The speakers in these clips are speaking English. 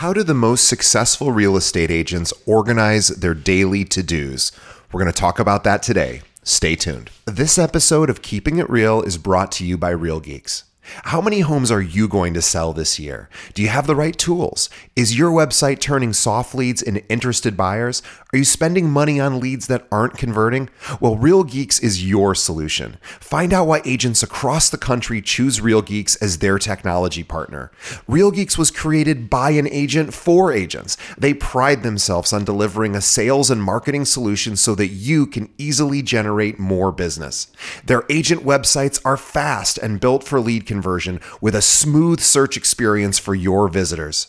How do the most successful real estate agents organize their daily to dos? We're going to talk about that today. Stay tuned. This episode of Keeping It Real is brought to you by Real Geeks. How many homes are you going to sell this year? Do you have the right tools? Is your website turning soft leads into interested buyers? Are you spending money on leads that aren't converting? Well, Real Geeks is your solution. Find out why agents across the country choose Real Geeks as their technology partner. Real Geeks was created by an agent for agents. They pride themselves on delivering a sales and marketing solution so that you can easily generate more business. Their agent websites are fast and built for lead conversion with a smooth search experience for your visitors.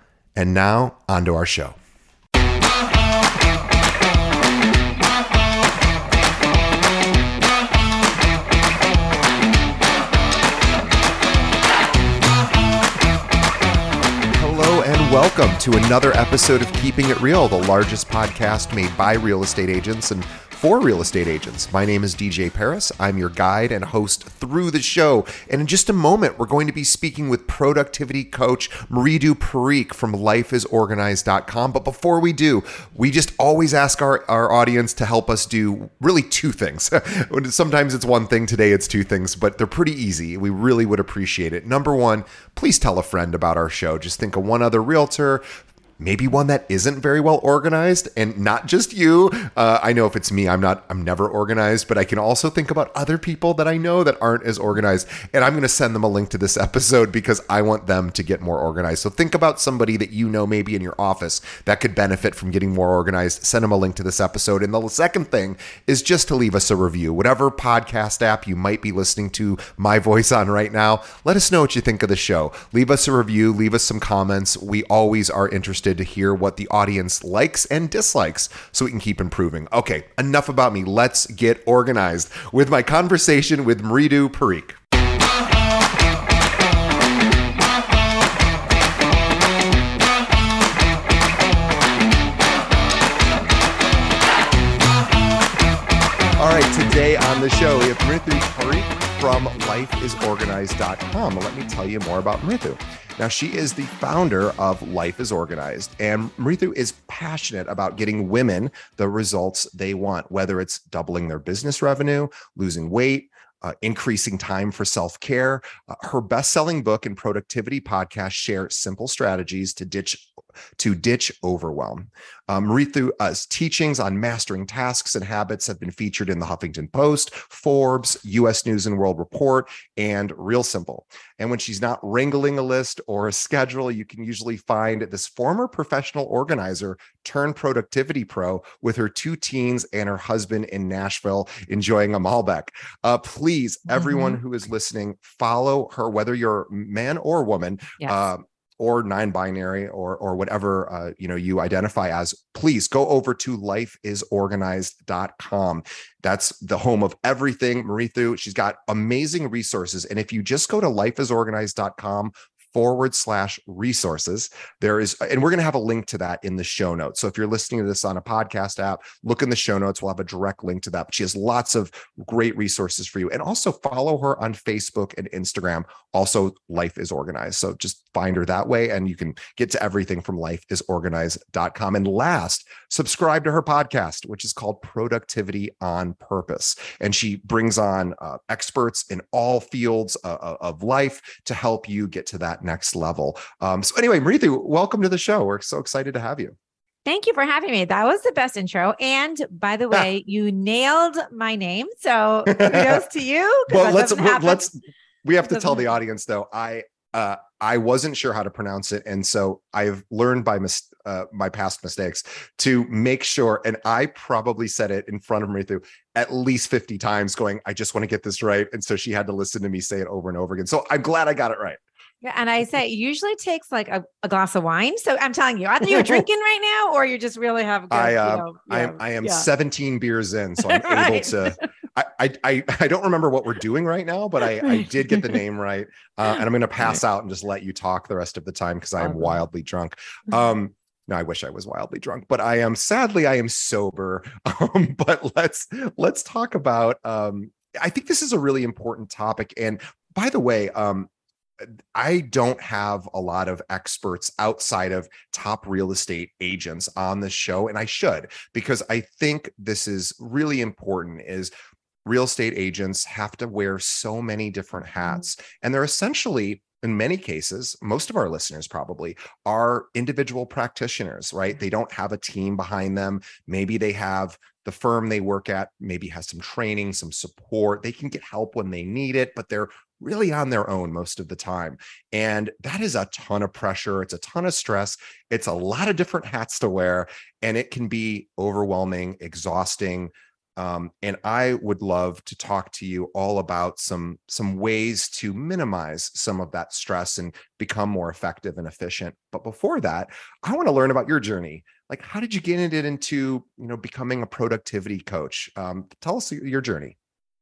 And now, on to our show. Hello and welcome to another episode of Keeping It Real, the largest podcast made by real estate agents and for real estate agents. My name is DJ Paris. I'm your guide and host through the show. And in just a moment, we're going to be speaking with productivity coach Mridu Parikh from lifeisorganized.com. But before we do, we just always ask our, our audience to help us do really two things. Sometimes it's one thing, today it's two things, but they're pretty easy. We really would appreciate it. Number one, please tell a friend about our show. Just think of one other realtor, maybe one that isn't very well organized and not just you. Uh, i know if it's me i'm not i'm never organized but i can also think about other people that i know that aren't as organized and i'm going to send them a link to this episode because i want them to get more organized. So think about somebody that you know maybe in your office that could benefit from getting more organized. Send them a link to this episode. And the second thing is just to leave us a review. Whatever podcast app you might be listening to my voice on right now let us know what you think of the show. Leave us a review leave us some comments. We always are interested interested to hear what the audience likes and dislikes so we can keep improving. Okay, enough about me. Let's get organized with my conversation with Mridu Parikh. All right, today on the show, we have Mridu Parikh from lifeisorganized.com. Let me tell you more about Mridu. Now, she is the founder of Life is Organized, and Mridu is passionate about getting women the results they want, whether it's doubling their business revenue, losing weight, uh, increasing time for self care. Uh, her best selling book and productivity podcast share simple strategies to ditch to ditch overwhelm. Um, Mridu's teachings on mastering tasks and habits have been featured in the Huffington Post, Forbes, US News and World Report, and Real Simple. And when she's not wrangling a list or a schedule, you can usually find this former professional organizer turned productivity pro with her two teens and her husband in Nashville enjoying a Malbec. Uh, please, everyone mm-hmm. who is listening, follow her, whether you're man or woman. Yes. Uh, or non-binary or or whatever uh, you know you identify as please go over to lifeisorganized.com that's the home of everything Mridu. She's got amazing resources. And if you just go to lifeisorganized.com forward slash resources. There is, and we're going to have a link to that in the show notes. So if you're listening to this on a podcast app, look in the show notes. We'll have a direct link to that. But she has lots of great resources for you. And also follow her on Facebook and Instagram. Also, Life is Organized. So just find her that way and you can get to everything from lifeisorganized.com. And last, subscribe to her podcast, which is called Productivity on Purpose. And she brings on uh, experts in all fields uh, uh of life to help you get to that next level. Um, so, anyway, Mridu, welcome to the show. We're so excited to have you. Thank you for having me. That was the best intro. And by the way, you nailed my name. So kudos to you. Well, let's let's we have to tell the audience though. I uh, I wasn't sure how to pronounce it, and so I've learned by mis- uh, my past mistakes to make sure. And I probably said it in front of Mridu at least fifty times, going, "I just want to get this right," and so she had to listen to me say it over and over again. So I'm glad I got it right. Yeah, and I say it usually takes like a, a glass of wine. So I'm telling you, either you're drinking right now or you just really have. Good, I, uh, you know, I am, I am yeah. 17 beers in, so I'm right. able to. I, I I don't remember what we're doing right now, but I, I did get the name right, uh, and I'm going to pass out and just let you talk the rest of the time because I am wildly drunk. Um, no, I wish I was wildly drunk, but I am sadly I am sober. Um, but let's let's talk about. Um, I think this is a really important topic, and by the way, um, I don't have a lot of experts outside of top real estate agents on the show and I should because I think this is really important is real estate agents have to wear so many different mm-hmm. hats and they're essentially in many cases most of our listeners probably are individual practitioners right? They don't have a team behind them. Maybe they have the firm they work at maybe has some training some support. They can get help when they need it but they're really on their own most of the time. And that is a ton of pressure. It's a ton of stress. It's a lot of different hats to wear, and it can be overwhelming, exhausting. Um, and I would love to talk to you all about some some ways to minimize some of that stress and become more effective and efficient. But before that, I want to learn about your journey. Like, how did you get into you know becoming a productivity coach? Um, tell us your journey.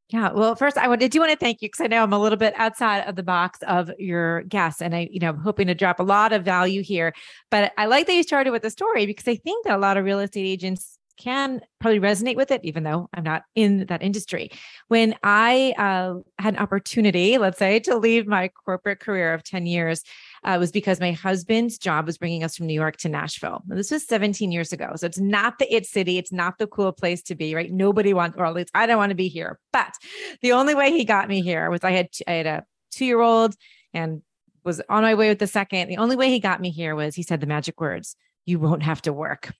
Yeah. Well, first, I do want to thank you because I know I'm a little bit outside of the box of your guests, and I, you know, I'm hoping to drop a lot of value here. But I like that you started with the story because I think that a lot of real estate agents can probably resonate with it, even though I'm not in that industry. When I uh, had an opportunity, let's say, to leave my corporate career of 10 years, uh, was because my husband's job was bringing us from New York to Nashville. Now, this was 17 years ago. So it's not the it city. It's not the cool place to be, right? Nobody wants, or at least I don't want to be here. But the only way he got me here was I had, I had a two year old and was on my way with the second. The only way he got me here was he said the magic words you won't have to work.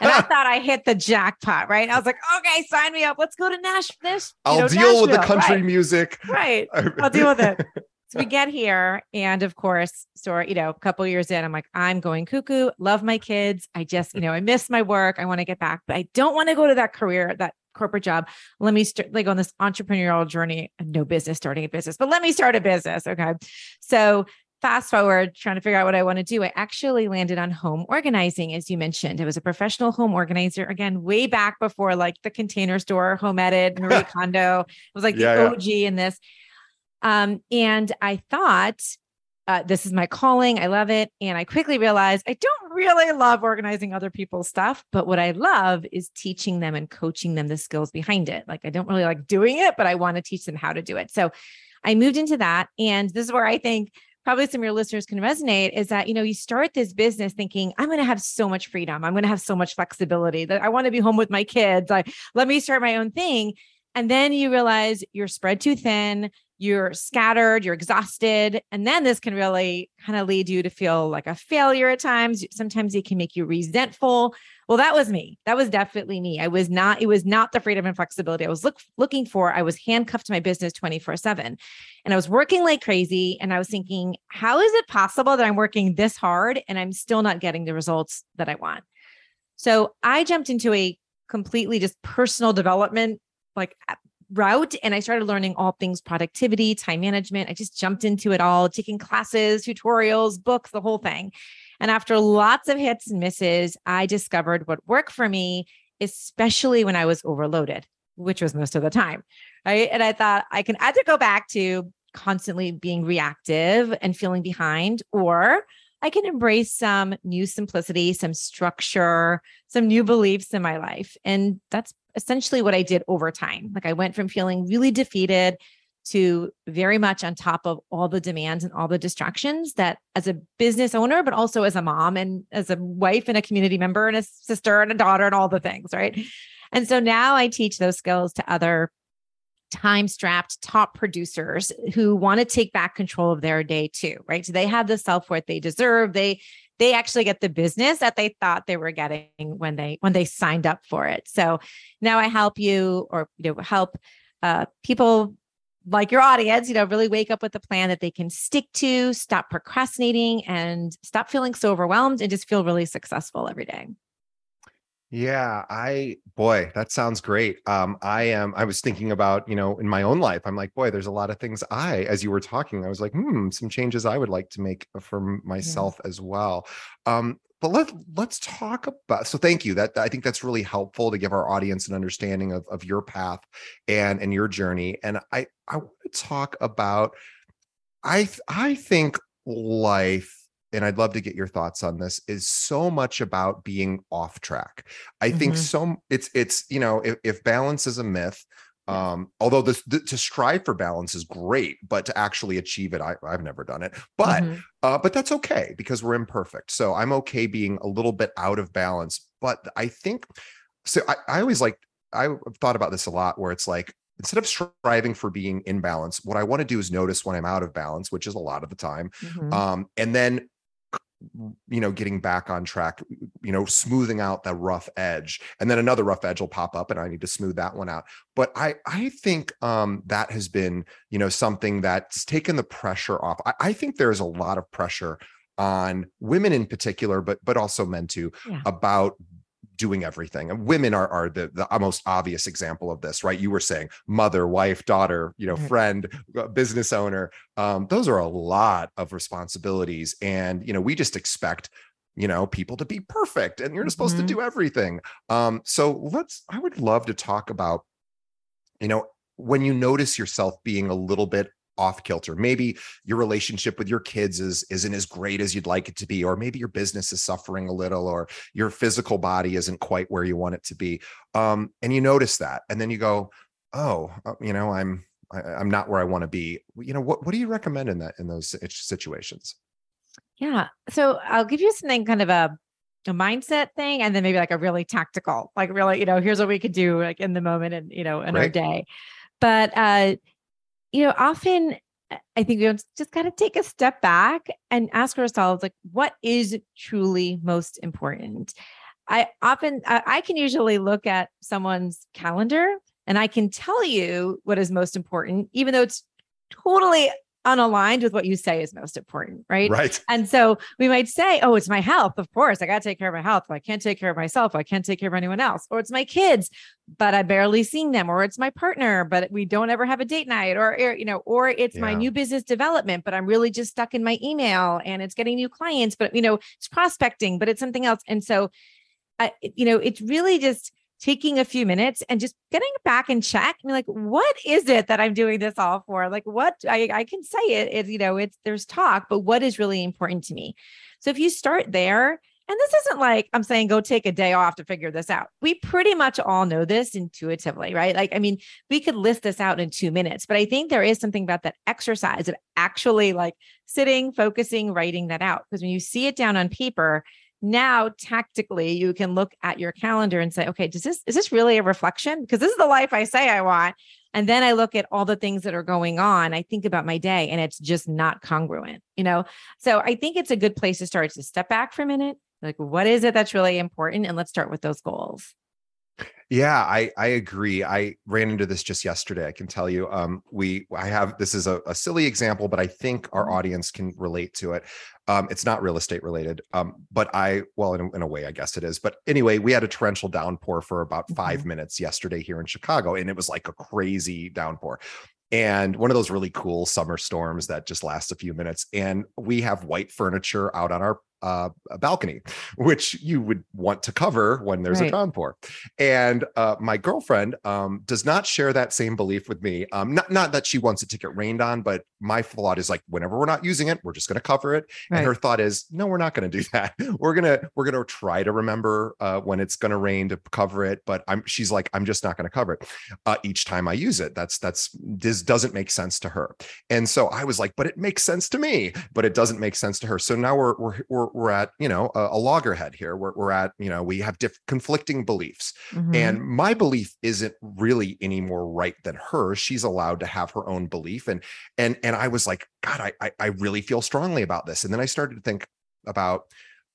And I thought I hit the jackpot, right? I was like, okay, sign me up. Let's go to Nashville. I'll know, deal Nashville. with the country right. music. Right. I'll deal with it. So we get here, and of course, so you know, a couple years in, I'm like, I'm going cuckoo. Love my kids. I just, you know, I miss my work. I want to get back, but I don't want to go to that career, that corporate job. Let me start like on this entrepreneurial journey. No business starting a business, but let me start a business. Okay, so fast forward trying to figure out what I want to do, I actually landed on home organizing, as you mentioned. it was a professional home organizer again, way back before like the container store, home edit, Marie Kondo. It was like yeah, the OG yeah. in this. Um, and I thought, uh, this is my calling. I love it. And I quickly realized I don't really love organizing other people's stuff, but what I love is teaching them and coaching them the skills behind it. Like I don't really like doing it, but I want to teach them how to do it. So I moved into that. And this is where I think probably some of your listeners can resonate is that you know you start this business thinking i'm going to have so much freedom i'm going to have so much flexibility that i want to be home with my kids like let me start my own thing and then you realize you're spread too thin you're scattered, you're exhausted. And then this can really kind of lead you to feel like a failure at times. Sometimes it can make you resentful. Well, that was me. That was definitely me. I was not, it was not the freedom and flexibility I was look, looking for. I was handcuffed to my business 24 7. And I was working like crazy. And I was thinking, how is it possible that I'm working this hard and I'm still not getting the results that I want? So I jumped into a completely just personal development like route and I started learning all things productivity, time management. I just jumped into it all, taking classes, tutorials, books, the whole thing. And after lots of hits and misses, I discovered what worked for me, especially when I was overloaded, which was most of the time. Right. And I thought I can either go back to constantly being reactive and feeling behind, or I can embrace some new simplicity, some structure, some new beliefs in my life. And that's essentially what I did over time. Like I went from feeling really defeated to very much on top of all the demands and all the distractions that as a business owner, but also as a mom and as a wife and a community member and a sister and a daughter and all the things, right? And so now I teach those skills to other time strapped top producers who want to take back control of their day too, right? So they have the self worth they deserve. They they actually get the business that they thought they were getting when they when they signed up for it. So now I help you or you know help uh, people like your audience, you know, really wake up with a plan that they can stick to, stop procrastinating and stop feeling so overwhelmed and just feel really successful every day. Yeah, I boy, that sounds great. Um, I am. I was thinking about, you know, in my own life, I'm like, boy, there's a lot of things I, as you were talking, I was like, hmm, some changes I would like to make for myself yeah. as well. Um, but let let's talk about. So, thank you. That I think that's really helpful to give our audience an understanding of of your path and and your journey. And I I want to talk about. I I think life and I'd love to get your thoughts on this, is so much about being off track. I mm-hmm. think so it's it's you know, if, if balance is a myth, um although this the, to strive for balance is great but to actually achieve it I, i've never done it but mm-hmm. uh but that's okay because we're imperfect so i'm okay being a little bit out of balance but i think so i, I always like i've thought about this a lot where it's like instead of striving for being in balance what i want to do is notice when i'm out of balance which is a lot of the time mm-hmm. um and then you know getting back on track you know smoothing out that rough edge and then another rough edge will pop up and i need to smooth that one out but i i think um that has been you know something that's taken the pressure off i, I think there's a lot of pressure on women in particular but but also men too yeah. about doing everything. And women are, are the, the most obvious example of this right? You were saying mother wife daughter you know friend uh, business owner. Um, those are a lot of responsibilities. And you know we just expect you know people to be perfect and you're mm-hmm. supposed to mm-hmm. do everything. Um, so let's i would love to talk about you know when you notice yourself being a little bit off kilter. Maybe your relationship with your kids is isn't as great as you'd like it to be, or maybe your business is suffering a little, or your physical body isn't quite where you want it to be. Um, and you notice that, and then you go, "Oh, uh, you know, I'm I, am i am not where I want to be." You know, what what do you recommend in that in those situations? Yeah, so I'll give you something kind of a a mindset thing and then maybe like a really tactical like really you know here's what we could do like in the moment and you know in right. our day but uh you know, often uh, I think we just got to take a step back and ask ourselves, like, what is truly most important? I often, I can usually look at someone's calendar and I can tell you what is most important, even though it's totally unaligned with what you say is most important, right? Right. And so we might say, oh, it's my health. Of course, I got to take care of my health. Well, I can't take care of myself. I can't take care of anyone else. Or it's my kids, but I barely seen them. Or it's my partner, but we don't ever have a date night. Or, eh, you know, or it's yeah. my new business development, but I'm really just stuck in my email and it's getting new clients, but, you know, it's prospecting, but it's something else. And so, I, you know, it's really just taking a few minutes and just getting back and check and like, what is it that I'm doing this all for? Like what I, I can say it, it, you know, it's there's talk, but what is really important to me? So if you start there, and this isn't like I'm saying go take a day off to figure this out. We pretty much all know this intuitively, right? Like, I mean, we could list this out in two minutes, but I think there is something about that exercise of actually like sitting, focusing, writing that out. Because when you see it down on paper, now tactically you can look at your calendar and say okay does this is this really a reflection? Because this is the life i say i want and then i look at all the things that are going on i think about my day and it's just not congruent you know? So i think it's a good place to start to step back for a minute like what is it that's really important and let's start with those goals yeah, I I agree. I ran into this just yesterday. I can tell you. Um, we I have this is a, a silly example, but I think our mm-hmm. audience can relate to it. Um, it's not real estate related. Um, but I well, in a, in a way, I guess it is. But anyway, we had a torrential downpour for about 5 mm-hmm. minutes yesterday here in Chicago, and it was like a crazy downpour and one of those really cool summer storms that just lasts a few minutes. And we have white furniture out on our uh, a balcony, which you would want to cover when there's right. a downpour. And uh, my girlfriend um, does not share that same belief with me. Um, not not that she wants it to get rained on, but my thought is like, whenever we're not using it, we're just going to cover it. Right. And her thought is, no, we're not going to do that. We're gonna we're gonna try to remember uh, when it's going to rain to cover it. But I'm she's like, I'm just not going to cover it uh, each time I use it. That's that's this doesn't make sense to her. And so I was like, but it makes sense to me, but it doesn't make sense to her. So now we're we're we're we're at you know a, a loggerhead here we're, we're at you know we have diff- conflicting beliefs mm-hmm. and my belief isn't really any more right than hers she's allowed to have her own belief and and and i was like god I, I i really feel strongly about this and then i started to think about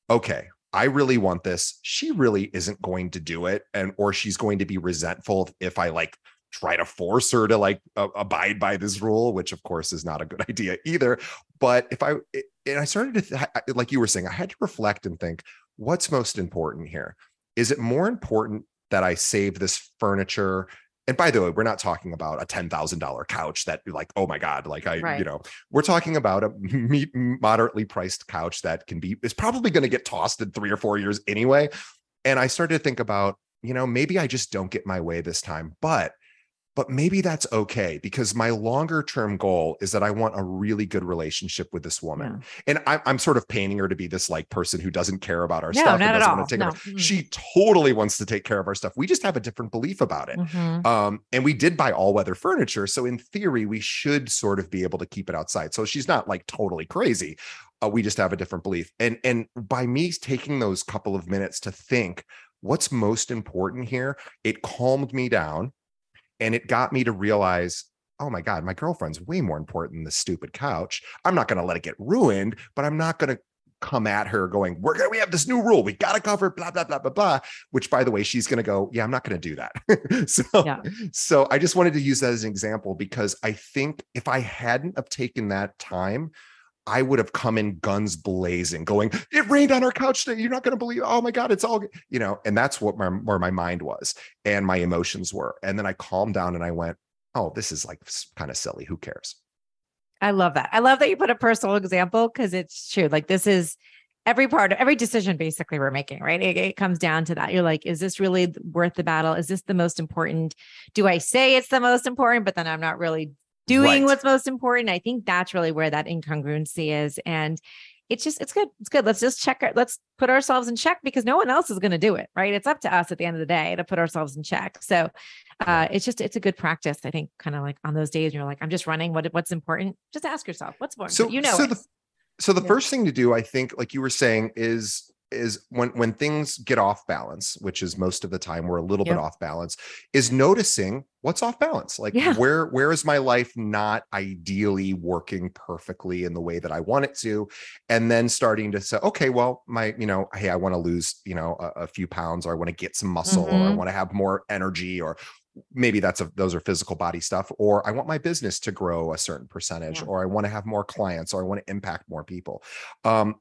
okay I really want this. She really isn't going to do it. And, or she's going to be resentful if I like try to force her to like uh, abide by this rule, which of course is not a good idea either. But if I, and I started to, th- like you were saying, I had to reflect and think, what's most important here? is it more important that I save this furniture? And by the way, we're not talking about a $10,000 couch that like, oh my God, like I, Right. you know, we're talking about a me- moderately priced couch that can be, is probably going to get tossed in three or four years anyway. And I started to think about, you know, maybe I just don't get my way this time, but but maybe that's okay because my longer term goal is that I want a really good relationship with this woman. And I'm, I'm sort of painting her to be this like person who doesn't care about our No, stuff. and not at all. No. our- Mm. She totally wants to take care of our stuff. We just have a different belief about it. Mhm. Um, and we did buy all weather furniture. So in theory, we should sort of be able to keep it outside. So she's not like totally crazy. Uh, we just have a different belief. And and by me taking those couple of minutes to think what's most important here, it calmed me down and it got me to realize oh my god my girlfriend's way more important than this stupid couch. I'm not going to let it get ruined but i'm not going to come at her going we're going to we have this new rule. We got to cover blah blah blah blah blah which by the way she's going to go yeah i'm not going to do that. So Yeah. so i just wanted to use that as an example because i think if i hadn't have taken that time I would have come in guns blazing, going, "It rained on our couch today. You're not going to believe. Oh my god, it's all you know." And that's what my where my mind was and my emotions were. And then I calmed down and I went, "Oh, this is like kind of silly. Who cares?" I love that. I love that you put a personal example because it's true. Like this is every part of every decision basically we're making, right? It, it comes down to that. You're like, is this really worth the battle? Is this the most important? Do I say it's the most important, but then I'm not really doing Right. what's most important? I think that's really where that incongruency is. And it's just, it's good. It's good. Let's just check it. Let's put ourselves in check because no one else is going to do it, right? It's up to us at the end of the day to put ourselves in check. So uh, it's just, it's a good practice. I think kind of like on those days you're like, I'm just running. What, what's important? Just ask yourself what's important. So you know, so it. the so the Yeah. first thing to do, I think, like you were saying, is is when when things get off balance, which is most of the time we're a little bit off balance, is noticing what's off balance. Like Yeah. where where is my life not ideally working perfectly in the way that I want it to, and then starting to say, okay, well, my you know, hey, I want to lose you know a, a few pounds, or I want to get some muscle, or I Mhm. want to have more energy, or maybe that's a those are physical body stuff or i want my business to grow a certain percentage Yeah. or i want to have more clients or i want to impact more people um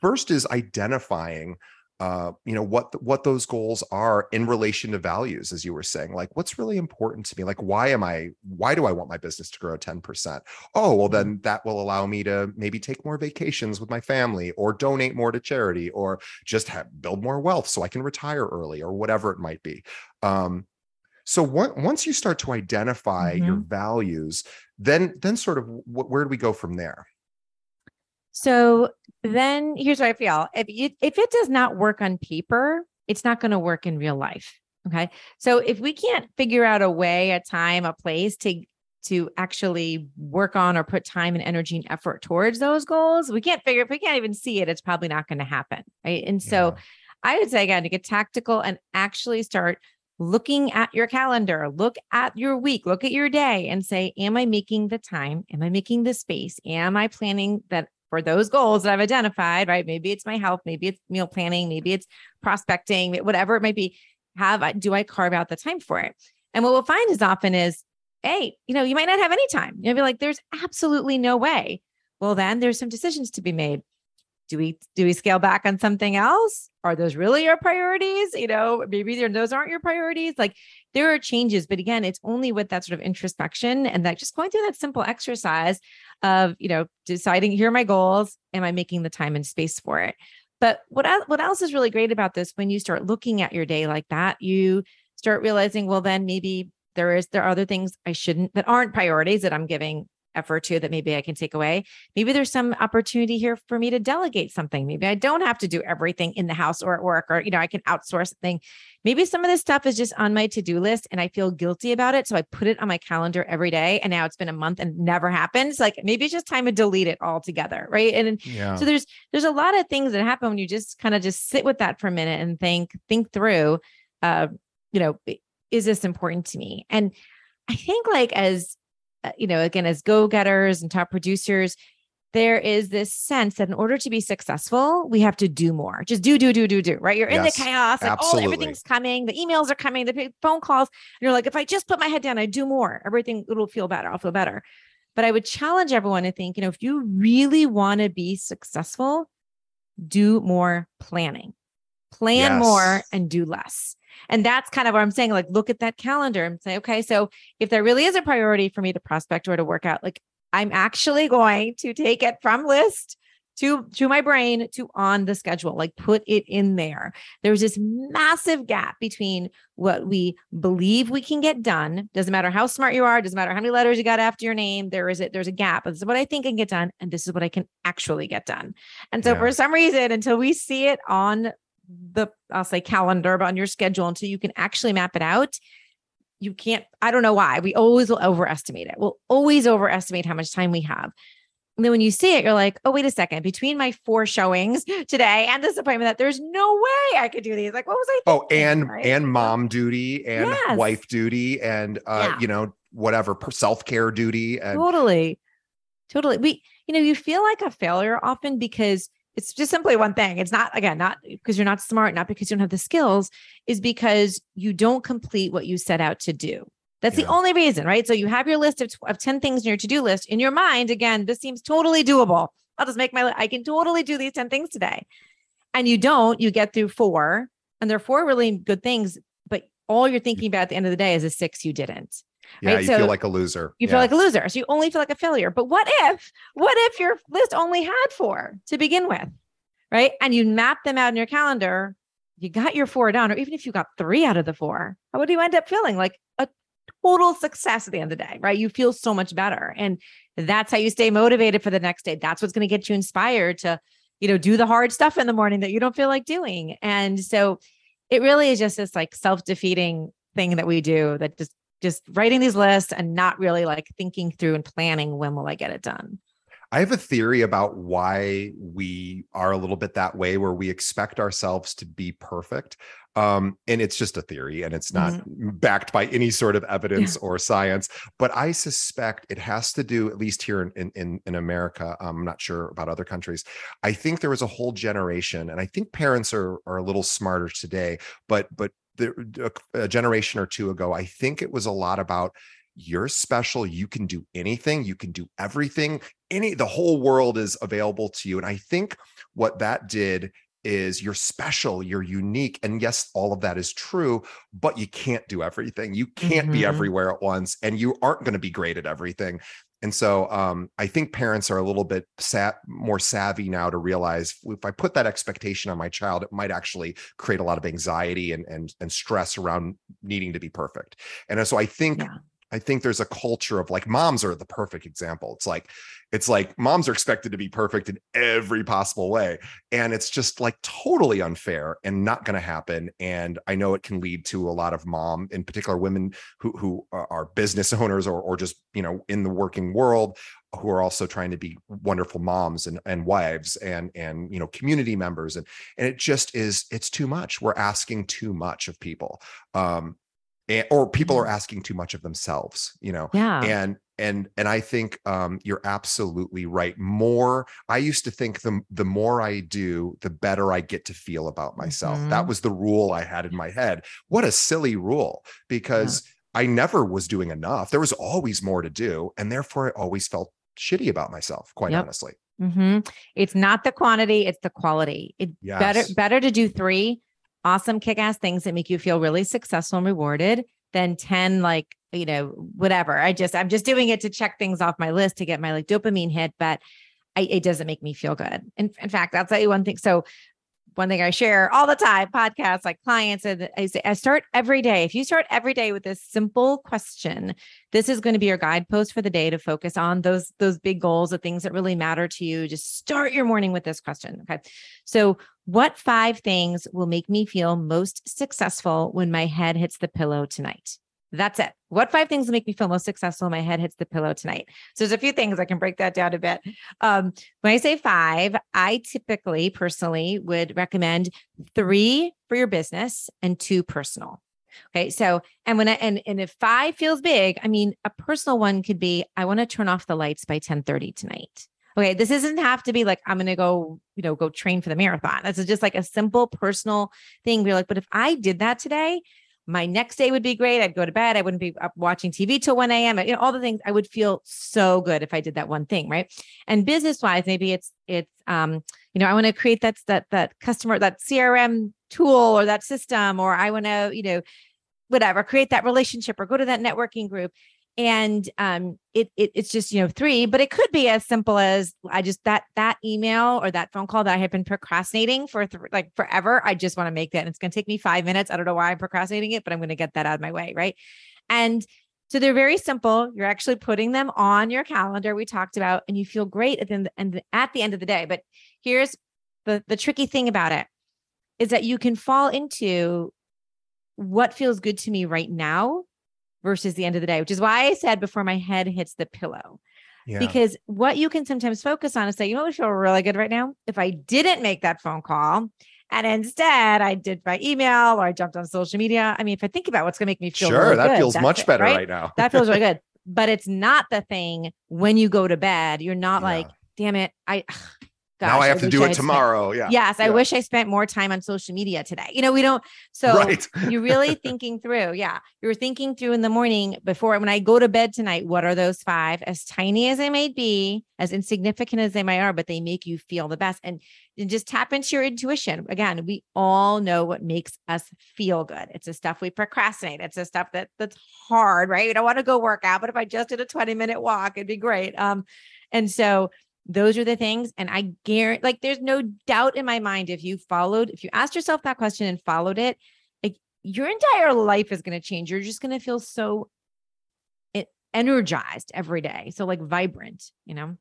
first is identifying uh you know what what those goals are in relation to values as you were saying like what's really important to me? Like why am i why do i want my business to grow 10% oh well then that will allow me to maybe take more vacations with my family or donate more to charity or just have, build more wealth so i can retire early or whatever it might be. Um so on- once you start to identify your values then then sort of wh- where do we go from there So then here's what I feel. If you, if it does not work on paper, it's not going to work in real life. Okay. So if we can't figure out a way, a time, a place to to actually work on or put time and energy and effort towards those goals, we can't figure if we can't even see it, it's probably not going to happen. Right. And so I would say again to get tactical and actually start looking at your calendar, look at your week, look at your day and say, Am I making the time? Am I making the space? Am I planning that for those goals that I've identified? Right. Maybe it's my health, maybe it's meal planning, maybe it's prospecting, whatever it might be. Have do I carve out the time for it? And what we'll find is often is, hey, you know, you might not have any time. You'll be like, there's absolutely no way. Well, then there's some decisions to be made do we do we scale back on something else? Are those really your priorities? You know maybe those aren't your priorities. Like there are changes but again it's only with that sort of introspection and that just going through that simple exercise of you know deciding here are my goals. Am i making the time and space for it? But what what else is really great about this when you start looking at your day like that you start realizing well then maybe there is there are other things i shouldn't that aren't priorities that i'm giving effort to that maybe I can take away. Maybe there's some opportunity here for me to delegate something. Maybe I don't have to do everything in the house or at work, or you know, I can outsource something. Maybe some of this stuff is just on my to-do list and I feel guilty about it. So I put it on my calendar every day. And now it's been a month and never happens. Like maybe it's just time to delete it altogether. Right. And yeah so there's there's a lot of things that happen when you just kind of just sit with that for a minute and think think through uh you know is this important to me and i think like as Uh, you know again as go-getters and top producers there is this sense that in order to be successful we have to do more. Just do do do do do right? You're in the chaos like oh absolutely. everything's coming the emails are coming the phone calls. And you're like if i just put my head down i do more everything it'll feel better i'll feel better. But I would challenge everyone to think, you know, if you really want to be successful, do more planning. Plan Yes. more and do less. And that's kind of what I'm saying. Like, look at that calendar and say, okay, so if there really is a priority for me to prospect or to work out, like I'm actually going to take it from list to to my brain to on the schedule like put it in there there's this massive gap between what we believe we can get done doesn't matter how smart you are doesn't matter how many letters you got after your name there is a there's a gap this is what i think I can get done and this is what i can actually get done and so Yeah. for some reason until we see it on the i'll say calendar but on your schedule until you can actually map it out you can't i don't know why we always will overestimate it we'll always overestimate how much time we have and then when you see it, you're like, oh, wait a second. Between my four showings today and this appointment, that there's no way I could do these. Like, what was I Oh, and right? and mom duty and Yes. wife duty and uh, Yeah. you know whatever self care duty and totally. Totally. We, you know, you feel like a failure often because it's just simply one thing. It's not, again, not because you're not smart, not because you don't have the skills, is because you don't complete what you set out to do. That's Yeah. the only reason, right? So you have your list of, of 10 things in your to do list. In your mind, again, this seems totally doable. I'll just make my, I can totally do these 10 things today. And you don't, you get through four, and they're four really good things, but all you're thinking about at the end of the day is the six you didn't yeah right? you So feel like a loser you Yeah. feel like a loser. So you only feel like a failure. But what if, what if your list only had four to begin with? Right. And you map them out in your calendar, you got your four down, or even if you got three out of the four, how would you end up feeling? Like a total success at the end of the day, right? You feel so much better. And that's how you stay motivated for the next day. That's what's going to get you inspired to, you know, do the hard stuff in the morning that you don't feel like doing. And so it really is just this like self-defeating thing that we do that just just writing these lists and not really like thinking through and planning when will I get it done. I have a theory about why we are a little bit that way, where we expect ourselves to be perfect. Um, and it's just a theory and it's not backed by any sort of evidence or science. But I suspect it has to do, at least here in, in, in, in America, um, I'm not sure about other countries. I think there was a whole generation, and I think parents are, are a little smarter today, but but the, a generation or two ago, I think it was a lot about you're special you can do anything you can do everything any the whole world is available to you. And i think what that did is you're special you're unique and yes all of that is true but you can't do everything. You can't be Mhm. everywhere at once and you aren't going to be great at everything and so um, i think parents are a little bit sa- more savvy now to realize if i put that expectation on my child it might actually create a lot of anxiety and and, and stress around needing to be perfect and so i think Yeah. I think there's a culture of like moms are the perfect example. It's like it's like moms are expected to be perfect in every possible way and it's just like totally unfair and not going to happen and I know it can lead to a lot of mom in particular women who who are business owners or or just, you know, in the working world who are also trying to be wonderful moms and and wives and and you know community members and and it just is it's too much. We're asking too much of people. Um and, or people are asking too much of themselves, you know Yeah. and and and i think um you're absolutely right more i used to think the the more i do the better i get to feel about myself. That Mhm. was the rule i had in my head. What a silly rule because i never was doing enough. There was always more to do and therefore i always felt shitty about myself quite Yep. honestly. Hmm It's not the quantity, it's the quality. It better better to do three awesome kick-ass things that make you feel really successful and rewarded than 10 like, you know, whatever. I just I'm just doing it to check things off my list to get my like dopamine hit, but I, it doesn't make me feel good. In, in fact, I'll tell you one thing. So one thing I share all the time, podcasts, like clients, and I say I start every day. If you start every day with this simple question, this is going to be your guidepost for the day to focus on those those big goals, the things that really matter to you. Just start your morning with this question. Okay. So, what five things will make me feel most successful when my head hits the pillow tonight? That's it. What five things make me feel most successful my head hits the pillow tonight? So there's a few things I can break that down a bit. Um, when I say five, I typically personally would recommend three for your business and two personal. Okay. So, and when I, and, and if five feels big, I mean, a personal one could be, I want to turn off the lights by 10 30 tonight. Okay. This doesn't have to be like, I'm going to go, you know, go train for the marathon. This is just like a simple personal thing. We're like, but if I did that today, my next day would be great. I'd go to bed. I wouldn't be up watching TV till 1 a.m. You know, all the things I would feel so good if I did that one thing. Right. And business wise, maybe it's, it's, um, you know, I want to create that, that, that customer, that CRM tool or that system, or I want to, you know, whatever, create that relationship or go to that networking group and um it, it it's just you know three but it could be as simple as i just that that email or that phone call that i have been procrastinating for th- like forever i just want to make that and it's going to take me five minutes i don't know why i'm procrastinating it but i'm going to get that out of my way right? And so they're very simple you're actually putting them on your calendar we talked about and you feel great at the end, and at the end of the day but here's the the tricky thing about it is that you can fall into what feels good to me right now versus the end of the day, which is why I said before my head hits the pillow. Yeah. Because what you can sometimes focus on is say, you know, I feel really good right now. If I didn't make that phone call and instead I did by email or I jumped on social media. I mean, if I think about what's going to make me feel sure, really that good, feels much better right? right? now. that feels really good. But it's not the thing when you go to bed. You're not yeah. like, damn it, I Gosh, now I have I to do it tomorrow. Spent, yeah. Yes. Yeah. I wish I spent more time on social media today. You know, we don't. So right. you're really thinking through. Yeah. You're thinking through in the morning before when I go to bed tonight, what are those five? As tiny as they may be, as insignificant as they may are, but they make you feel the best. And, and just tap into your intuition. Again, we all know what makes us feel good. It's the stuff we procrastinate. It's the stuff that that's hard, right? We don't want to go work out, but if I just did a 20 minute walk, it'd be great. Um, and so those are the things. And I guarantee, like, there's no doubt in my mind if you followed, if you asked yourself that question and followed it, like, your entire life is going to change. You're just going to feel so energized every day. So, like, vibrant, you know?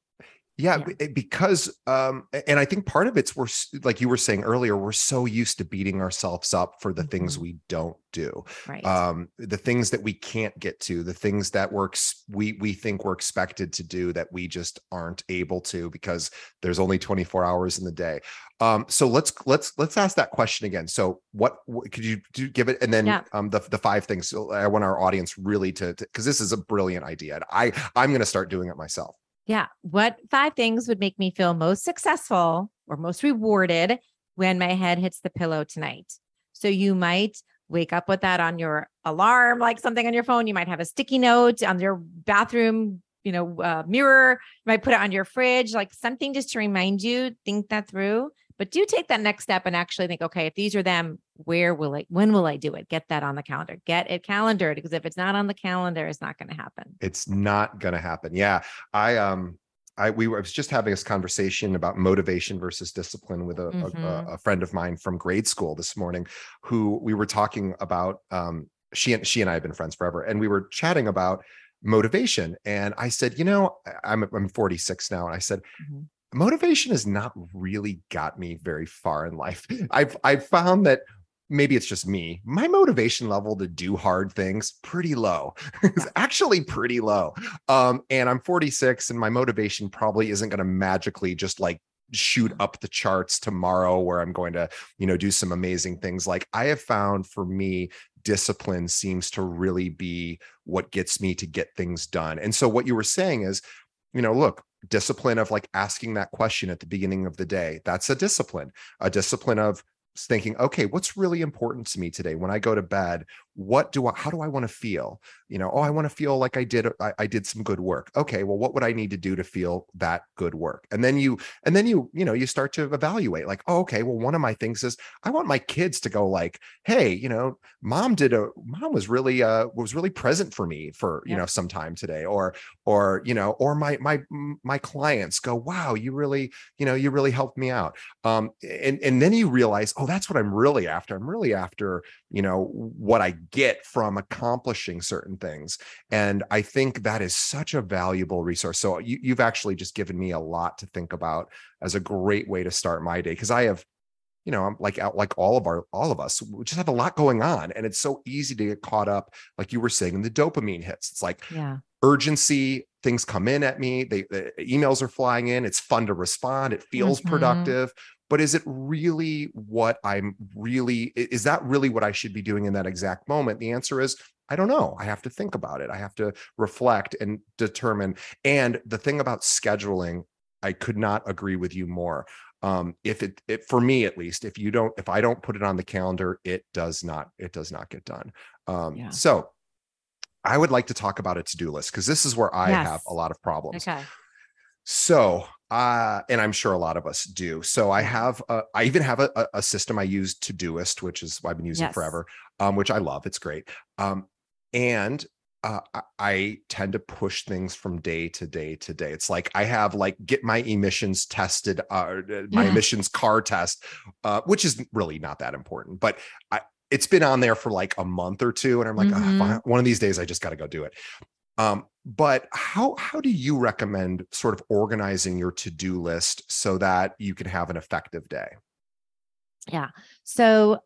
Yeah, yeah, because um and I think part of it's we're like you were saying earlier, we're so used to beating ourselves up for the mm-hmm. things we don't do. Right. Um the things that we can't get to, the things that works we we think we're expected to do that we just aren't able to because there's only 24 hours in the day. Um so let's let's let's ask that question again. So what, what could you do give it and then yeah. um the the five things so I want our audience really to because this is a brilliant idea. I I'm going to start doing it myself. Yeah. What five things would make me feel most successful or most rewarded when my head hits the pillow tonight? So you might wake up with that on your alarm, like something on your phone. You might have a sticky note on your bathroom, you know, uh, mirror. You might put it on your fridge, like something just to remind you, think that through. But do take that next step and actually think, okay, if these are them, where will I, when will I do it? Get that on the calendar, get it calendared because if it's not on the calendar, it's not going to happen. It's not going to happen. Yeah. I, um, I we were, I was just having this conversation about motivation versus discipline with a, mm-hmm. a, a, friend of mine from grade school this morning, who we were talking about. Um, she and she and I have been friends forever, and we were chatting about motivation. And I said, you know, I'm I'm 46 now, and I said, mm-hmm motivation has not really got me very far in life. I've I've found that maybe it's just me. My motivation level to do hard things pretty low. it's actually pretty low. Um, and I'm 46 and my motivation probably isn't going to magically just like shoot up the charts tomorrow where I'm going to, you know, do some amazing things. Like I have found for me discipline seems to really be what gets me to get things done. And so what you were saying is, you know, look, discipline of like asking that question at the beginning of the day. That's a discipline a discipline of thinking okay what's really important to me today? When i go to bed what do I, how do I want to feel? You know, oh, I want to feel like I did, I, I, did some good work. Okay. Well, what would I need to do to feel that good work? And then you, and then you, you know, you start to evaluate like, oh, okay. Well, one of my things is I want my kids to go like, Hey, you know, mom did a, mom was really, uh, was really present for me for, you know, some time today or, or, you know, or my, my, my clients go, wow, you really, you know, you really helped me out. Um, and, and then you realize, oh, that's what I'm really after. I'm really after, you know, what I get from accomplishing certain things. And I think that is such a valuable resource. So you, you've actually just given me a lot to think about as a great way to start my day because I have you know, I'm like out like all of our all of us, we just have a lot going on. And it's so easy to get caught up, like you were saying, in the dopamine hits. It's like yeah. urgency, things come in at me, they the emails are flying in, it's fun to respond, it feels mm-hmm. productive but is it really what i'm really is that really what i should be doing in that exact moment the answer is i don't know i have to think about it i have to reflect and determine and the thing about scheduling I could not agree with you more. Um, if it, it for me at least, if you don't, if I don't put it on the calendar, it does not, it does not get done. Um, Yeah. so I would like to talk about a to-do list because this is where I Yes. have a lot of problems. Okay. So, uh, and I'm sure a lot of us do. So I have, a, I even have a, a- system I use Todoist, which is what I've been using Yes. forever, um, which I love. It's great. Um, and uh, I, tend to push things from day to day to day. It's like I have like get my emissions tested, uh, my Yeah. emissions car test, uh, which is really not that important, but I, it's been on there for like a month or two, and I'm like, "Ah, Mhm. one of these days I just got to go do it. Um, but how how do you recommend sort of organizing your to-do list so that you can have an effective day? Yeah. So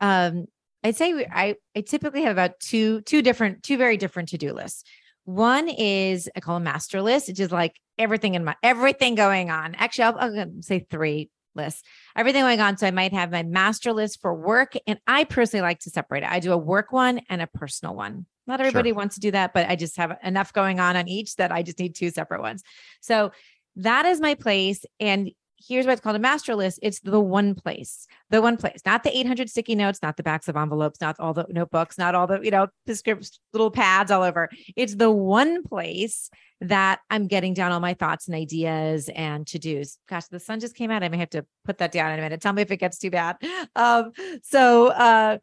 um I'd say I I typically have about two two different two very different to-do lists. One is I call a master list, which is like everything in my everything going on. Actually, I'll, I'll say three lists. Everything going on. So I might have my master list for work, and I personally like to separate it. I do a work one and a personal one. Not everybody wants to do that, but I just have enough going on on each that I just need two separate ones. So that is my place. And here's what's called a master list. It's the one place, the one place, not the 800 sticky notes, not the backs of envelopes, not all the notebooks, not all the, you know, prescripts, little pads all over. It's the one place that I'm getting down all my thoughts and ideas and to dos. Gosh, the sun just came out. I may have to put that down in a minute. Tell me if it gets too bad. Um, so, uh,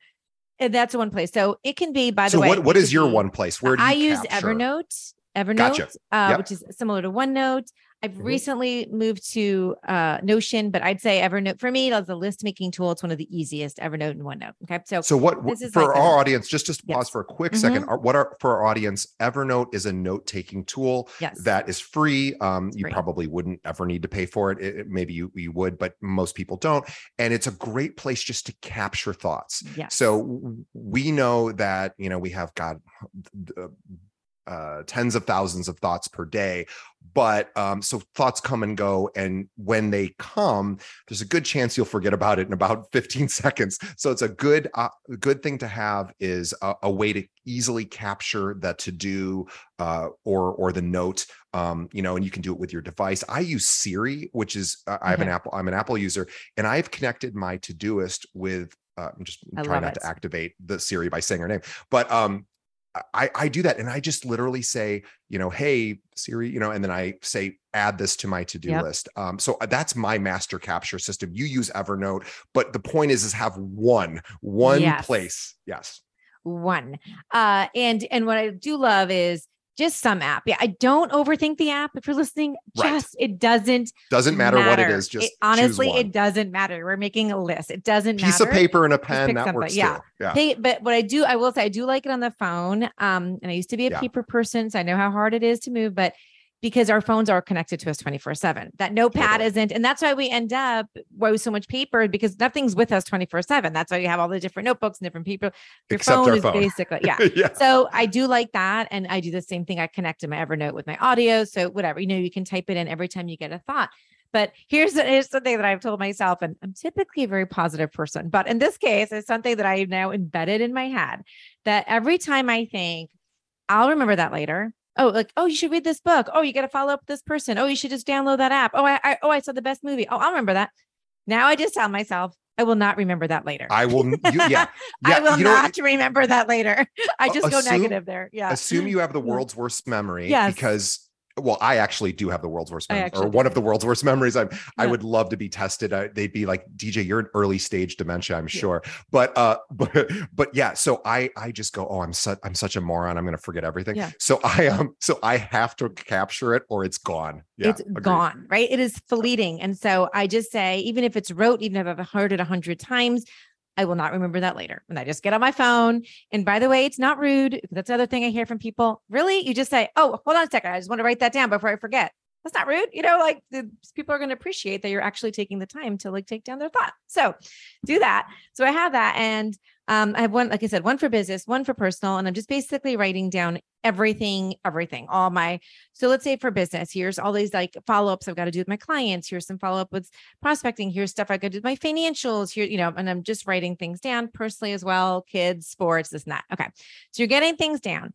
that's one place. So it can be, by the so way, what what is your one place? Where do you I use capture? Evernote, Evernote, Gotcha. uh, Yep. which is similar to OneNote. I've Mhm. recently moved to uh, Notion, but I'd say Evernote for me as a list making tool. It's one of the easiest. Evernote and OneNote. Okay, so, So what This is for our audience? Just just Yes. pause for a quick Mhm. second. What are for our audience? Evernote is a note taking tool yes, that is free. Um, you Free. probably wouldn't ever need to pay for it. It- it- maybe you you would, but most people don't. And it's a great place just to capture thoughts. yes. So we know that you know we have got uh, tens of thousands of thoughts per day, but um, so thoughts come and go, and when they come, there's a good chance you'll forget about it in about 15 seconds. So it's a good uh, good thing to have is a, a way to easily capture the to do uh, or or the note. Um, you know, and you can do it with your device. I use Siri, which is uh, I have an Apple. I'm an Apple user, and I've connected my Todoist with. Uh, I'm just I trying not it. to activate the Siri by saying her name, but um, I I do that, and I just literally say, you know, hey Siri, you know, and then I say add this to my to do Yep. list. Um, so that's my master capture system. You use Evernote, but the point is, is have one one Yes. place. Yes. one. Uh, and and what I do love is just some app. Yeah, I don't overthink the app. If you're listening, Right. just it doesn't Doesn't matter, what it is. Just It- honestly, one. it doesn't matter. We're making a list. It doesn't matter. piece matter. of paper and a pen that something. works Yeah. too. Yeah. But what I do, I will say, I do like it on the phone. Um, and I used to be a Yeah. paper person, so I know how hard it is to move. But because our phones are connected to us 24 7. That notepad Totally. isn't. And that's why we end up with so much paper because nothing's with us 24 7. That's why you have all the different notebooks and different people. Your Except phone is phone. basically, yeah. yeah. So I do like that. And I do the same thing. I connect to my Evernote with my audio. So whatever, you know, you can type it in every time you get a thought. But here's the, here's the thing that I've told myself, and I'm typically a very positive person, but in this case, it's something that I have now embedded in my head that every time I think, I'll remember that later. Oh, like, oh, you should read this book. Oh, you got to follow up with this person. Oh, you should just download that app. Oh, I, I oh, I saw the best movie. Oh, I'll remember that. Now I just tell myself I will not remember that later. I will. You, yeah. yeah. I will you know not remember that later. I just go negative there. Yeah. assume you have the world's worst memory Yes. because well i actually do have the world's worst memory or one do. of the world's worst memories i'm i would love to be tested I, they'd be like dj you're in early stage dementia i'm sure but uh but but yeah so i i just go oh i'm such i'm such a moron i'm gonna forget everything Yeah. so i um so i have to capture it or it's gone yeah it's agreed. gone, right? It is fleeting. And so I just say, even if it's rote, even if I've heard it a hundred times, I will not remember that later. And I just get on my phone. And by the way, it's not rude. That's the other thing I hear from people. Really? You just say, oh, hold on a second. I just want to write that down before I forget. That's not rude. You know, like the, people are going to appreciate that you're actually taking the time to like take down their thought. So do that. So I have that. And um, I have one, like I said, one for business, one for personal. And I'm just basically writing down everything, everything, all my so let's say for business, here's all these like follow-ups I've got to do with my clients. Here's some follow-up with prospecting. Here's stuff I got to do with my financials. Here, you know, and I'm just writing things down personally as well, kids, sports, this and that. Okay. So you're getting things down.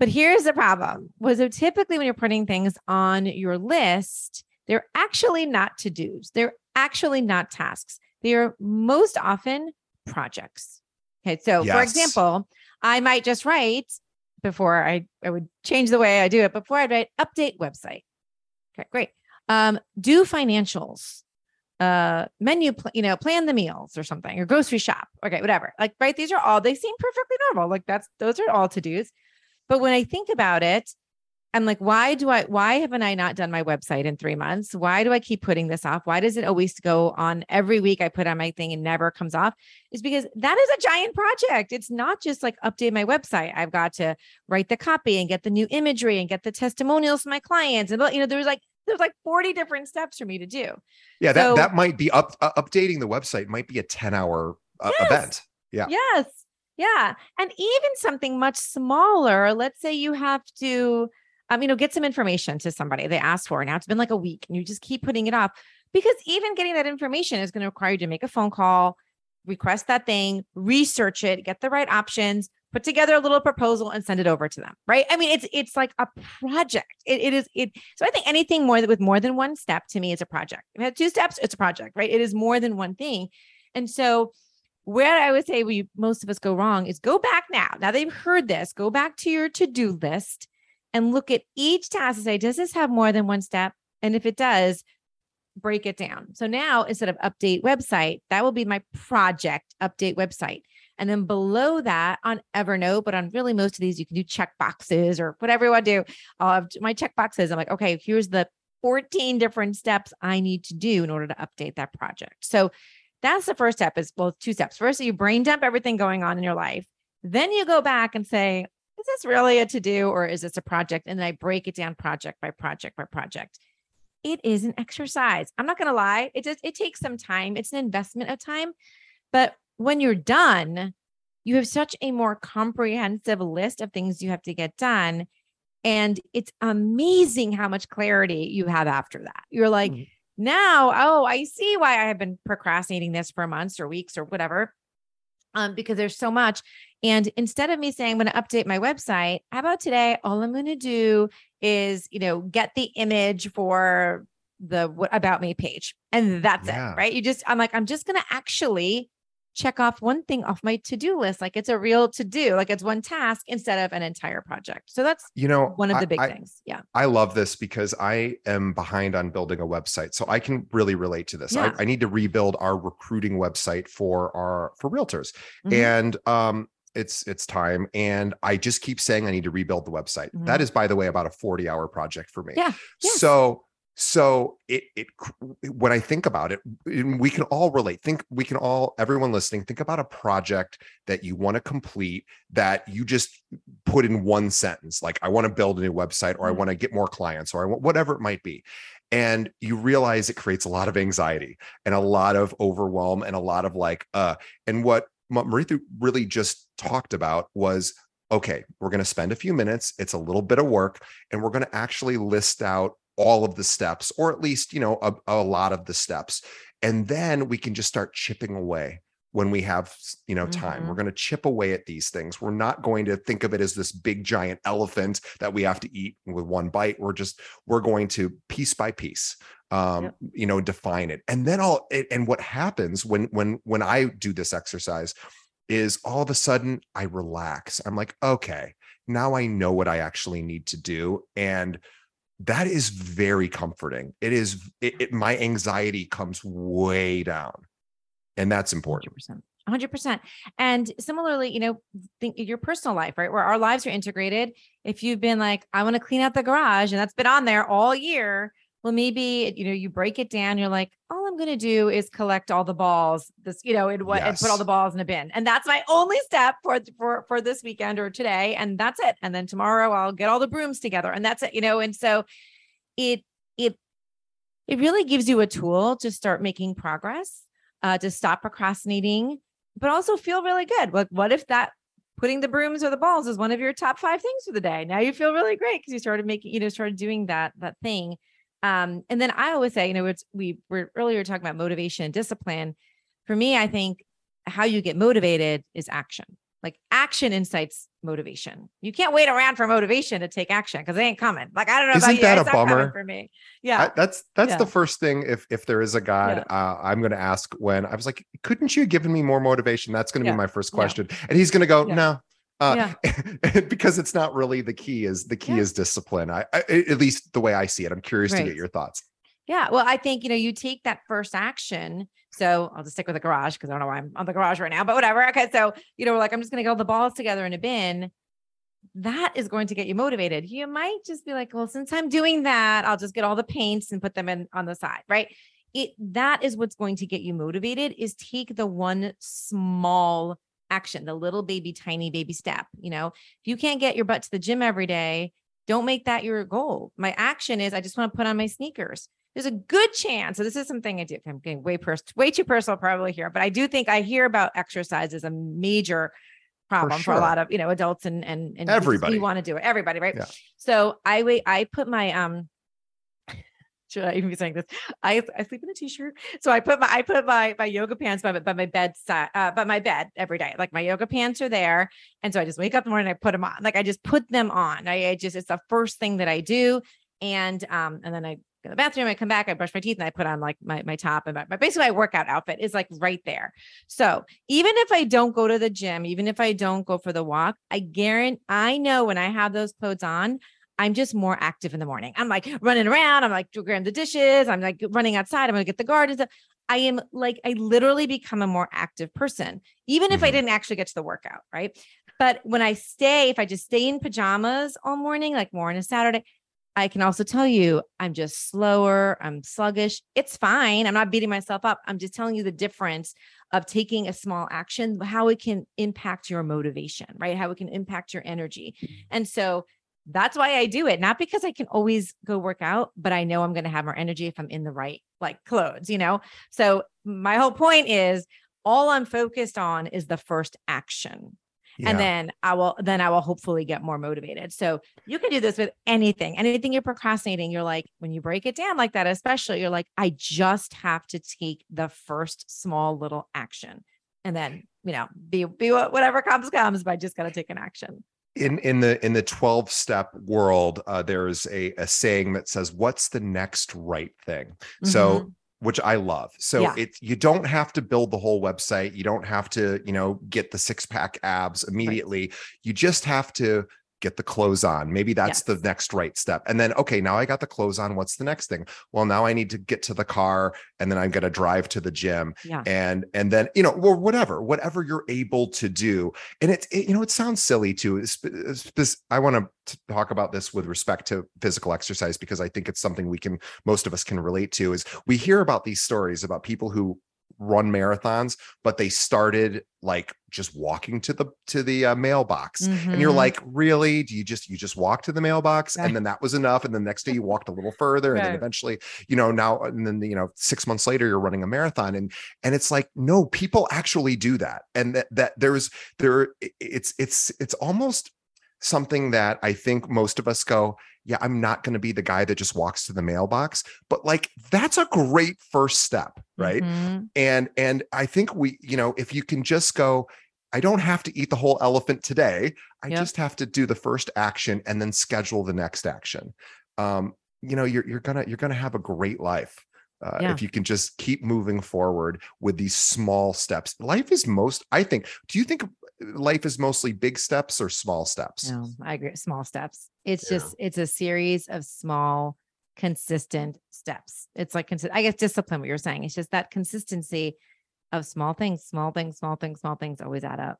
But here's the problem. Was it typically when you're putting things on your list, they're actually not to-dos. They're actually not tasks. They are most often projects. Okay. So, for example, I might just write before I, I would change the way I do it. Before I'd write update website. Okay, great. Um, do financials, uh, menu, pl- you know, plan the meals or something, or grocery shop. Okay, whatever. Like, right. These are all, they seem perfectly normal. Like, that's, those are all to dos. But when I think about it, I'm like, why do I, why haven't I not done my website in three months? Why do I keep putting this off? Why does it always go on every week? I put on my thing and never comes off is because that is a giant project. It's not just like update my website. I've got to write the copy and get the new imagery and get the testimonials from my clients. And, you know, there's like, there's like 40 different steps for me to do. Yeah, that So- that might be up uh, updating the website might be a 10 hour uh, Yes. event. Yeah. Yes. Yeah. And even something much smaller, let's say you have to, um, you know, get some information to somebody they asked for. Now it's been like a week and you just keep putting it off because even getting that information is going to require you to make a phone call, request that thing, research it, get the right options, put together a little proposal and send it over to them. Right. I mean, it's, it's like a project. It, it is, it, so I think anything more with more than one step to me is a project. If had two steps, it's a project, right? It is more than one thing. And so where I would say we most of us go wrong is go back now. Now they've heard this, go back to your to-do list and look at each task and say, does this have more than one step? And if it does, break it down. So now instead of update website, that will be my project update website. And then below that on Evernote, but on really most of these, you can do check boxes or whatever you want to do. I'll have my check boxes. I'm like, okay, here's the 14 different steps I need to do in order to update that project. So that's the first step is well, two steps. First, you brain dump everything going on in your life. Then you go back and say, is this really a to do or is this a project? And then I break it down project by project by project. It is an exercise. I'm not going to lie. It just, it takes some time. It's an investment of time. But when you're done, you have such a more comprehensive list of things you have to get done. And it's amazing how much clarity you have after that. You're like, Mhm. now, oh, I see why I have been procrastinating this for months or weeks or whatever. Um, because there's so much. And instead of me saying I'm going to update my website, how about today? All I'm going to do is, you know, get the image for the what about me page. And that's Yeah. it. Right. You just, I'm like, I'm just going to actually check off one thing off my to-do list. Like it's a real to-do, like it's one task instead of an entire project. So that's You know, one of I- the big I, things. Yeah. I love this because I am behind on building a website. So I can really relate to this. Yeah. I, I need to rebuild our recruiting website for our for realtors. Mhm. And um it's it's time. And I just keep saying I need to rebuild the website. That Mhm. is, by the way, about a 40 hour project for me. Yeah. Yes. So so it it when I think about it, we can all relate. Think we can all everyone listening think about a project that you want to complete that you just put in one sentence, like I want to build a new website, or I Mhm. want to get more clients, or I want whatever it might be. And you realize it creates a lot of anxiety and a lot of overwhelm and a lot of like, uh, and what Ma- Mridu really just talked about was okay, we're going to spend a few minutes. It's a little bit of work, and we're going to actually list out all of the steps, or at least, you know, a, a lot of the steps. And then we can just start chipping away when we have, you know, time. Mhm. We're going to chip away at these things. We're not going to think of it as this big giant elephant that we have to eat with one bite. We're just, we're going to piece by piece um Yep. you know define it and then all and what happens when when when i do this exercise is all of a sudden i relax i'm like okay now i know what i actually need to do and that is very comforting it is it, it my anxiety comes way down and that's important 100%. 100%. And similarly, you know, think your personal life, right? Where our lives are integrated. If you've been like, I want to clean out the garage and that's been on there all year, well, maybe, you know, you break it down. You're like, all I'm going to do is collect all the balls, this, you know, and what, and put all the balls in a bin. And that's my only step for, for, for this weekend or today. And that's it. And then tomorrow I'll get all the brooms together and that's it, you know? And so it, it, it really gives you a tool to start making progress, uh, to stop procrastinating, but also feel really good. Like, what if that putting the brooms or the balls is one of your top five things for the day? Now you feel really great because you started making, you know, started doing that that thing. Um, and then I always say, you know, it's we were earlier talking about motivation and discipline. For me, I think how you get motivated is action. like action insights motivation. You can't wait around for motivation to take action because they ain't coming. Like I don't know Isn't about that it's a bummer? for me. Yeah, I- that's that's Yeah. the first thing. If if there is a God, uh, I'm going to ask when I was like, couldn't you have given me more motivation? That's going to Yeah. be my first Yeah. question, and he's going to go, Yeah. no. Uh, Yeah. because it's not really the key is the key Yeah. is discipline I, I at least the way i see it i'm curious to get your thoughts Yeah. Well, I think, you know, you take that first action. So I'll just stick with the garage because I don't know why I'm on the garage right now, but whatever. Okay. So, you know, we're like, I'm just going to get all the balls together in a bin. That is going to get you motivated. You might just be like, well, since I'm doing that, I'll just get all the paints and put them in on the side. Right. It that is what's going to get you motivated is take the one small action, the little baby, tiny baby step. You know, if you can't get your butt to the gym every day, don't make that your goal. My action is I just want to put on my sneakers there's a good chance. So this is something I do. I'm getting way pers- way too personal probably here, but I do think I hear about exercise as a major problem for, a lot of you know adults and and, and Everybody. we want to do it. Everybody, right? Yeah. So I wait. I put my um. Should I even be saying this? I I sleep in a t-shirt, so I put my I put my my yoga pants by, my- by my bedside, uh, by my bed every day. Like my yoga pants are there, and so I just wake up in the morning, I put them on. Like I just put them on. I, I just it's the first thing that I do, and um and then I go to the bathroom, I come back, I brush my teeth, and I put on like my my top and my, my basically my workout outfit is like right there. So even if I don't go to the gym, even if I don't go for the walk, I guarantee I know when I have those clothes on, I'm just more active in the morning. I'm like running around. I'm like grabbing the dishes. I'm like running outside. I'm gonna get the gardens. I am like I literally become a more active person, even if I Mhm. didn't actually get to the workout, right? But when I stay, if I just stay in pajamas all morning, like more on a Saturday, I can also tell you I'm just slower. I'm sluggish. It's fine. I'm not beating myself up. I'm just telling you the difference of taking a small action, how it can impact your motivation, right? How it can impact your energy. And so that's why I do it, not because I can always go work out, but I know I'm going to have more energy if I'm in the right like clothes, you know? So my whole point is all I'm focused on is the first action. Yeah. And then I will then I will hopefully get more motivated. So you can do this with anything, anything you're procrastinating. You're like, when you break it down like that, especially, you're like, I just have to take the first small little action. And then, you know, be be whatever comes, comes, but I just gotta take an action. In in the in the 12 step world uh, there's a, a saying that says what's the next right thing? So Mhm. which i love. So Yeah. it you don't have to build the whole website. You don't have to you know get the six pack abs immediately. You just have to get the clothes on. Maybe that's the next right step. And then okay now i got the clothes on what's the next thing? Well now i need to get to the car and then i'm going to drive to the gym. Yeah. and and then you know or whatever whatever you're able to do. And it, it you know it sounds silly too Sp- uh, sp- i want to talk about this with respect to physical exercise because i think it's something we can most of us can relate to is we hear about these stories about people who run marathons but they started like just walking to the to the uh, mailbox and you're Mhm. like really do you just you just walk to the mailbox Right. and then that was enough and the next day you walked a little further and then eventually you know now and then you know 6 months later you're running a marathon and and it's like no people actually do that and that that there's there it's it's it's almost something that i think most of us go yeah i'm not going to be the guy that just walks to the mailbox but like that's a great first step right Mhm. and and i think we you know if you can just go i don't have to eat the whole elephant today i Yep. just have to do the first action and then schedule the next action um you know you're you're gonna you're gonna have a great life uh, Yeah. if you can just keep moving forward with these small steps life is most i think do you think life is mostly big steps or small steps No, I agree. Small steps. It's Yeah. just it's a series of small, consistent steps. It's like I guess discipline. What you're saying. It's just that consistency of small things, small things, small things, small things always add up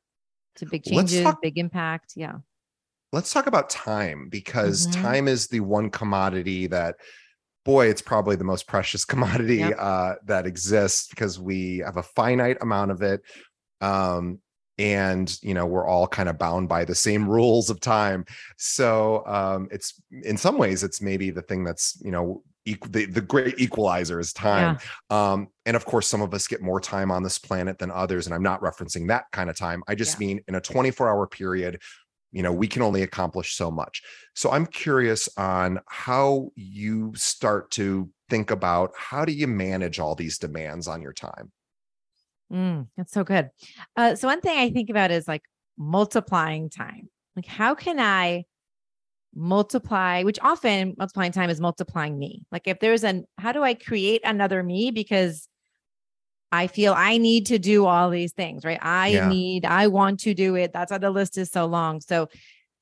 to big changes, talk- big impact. Yeah. let's talk about time because Mhm. time is the one commodity that boy it's probably the most precious commodity Yep. uh, that exists because we have a finite amount of it um, and you know we're all kind of bound by the same rules of time. So um, it's in some ways it's maybe the thing that's you know equal the, the great equalizer is time. Um, and of course some of us get more time on this planet than others and i'm not referencing that kind of time. I just Yeah. mean in a 24 hour period you know we can only accomplish so much. So i'm curious on how you start to think about how do you manage all these demands on your time Mm, that's so good. Uh, so one thing I think about is like multiplying time. Like, how can I multiply, which often multiplying time is multiplying me. Like, if there's an, how do I create another me? Because I feel I need to do all these things, right? I yeah. need, I want to do it. That's why the list is so long. So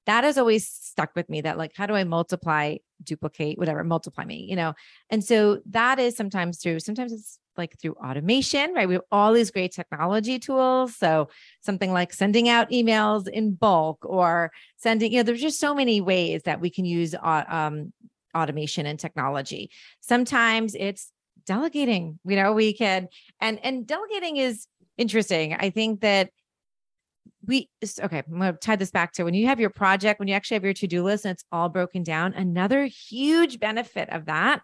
that has always stuck with me that like, how do I multiply, duplicate, whatever, multiply me, you know? And so that is sometimes through, sometimes it's like through automation, right? We have all these great technology tools. So something like sending out emails in bulk or sending, you know, there's just so many ways that we can use uh, um, automation and technology. Sometimes it's delegating, you know, we can, and, and delegating is interesting. I think that we okay i'm going to tie this back to when you have your project when you actually have your to-do list and it's all broken down another huge benefit of that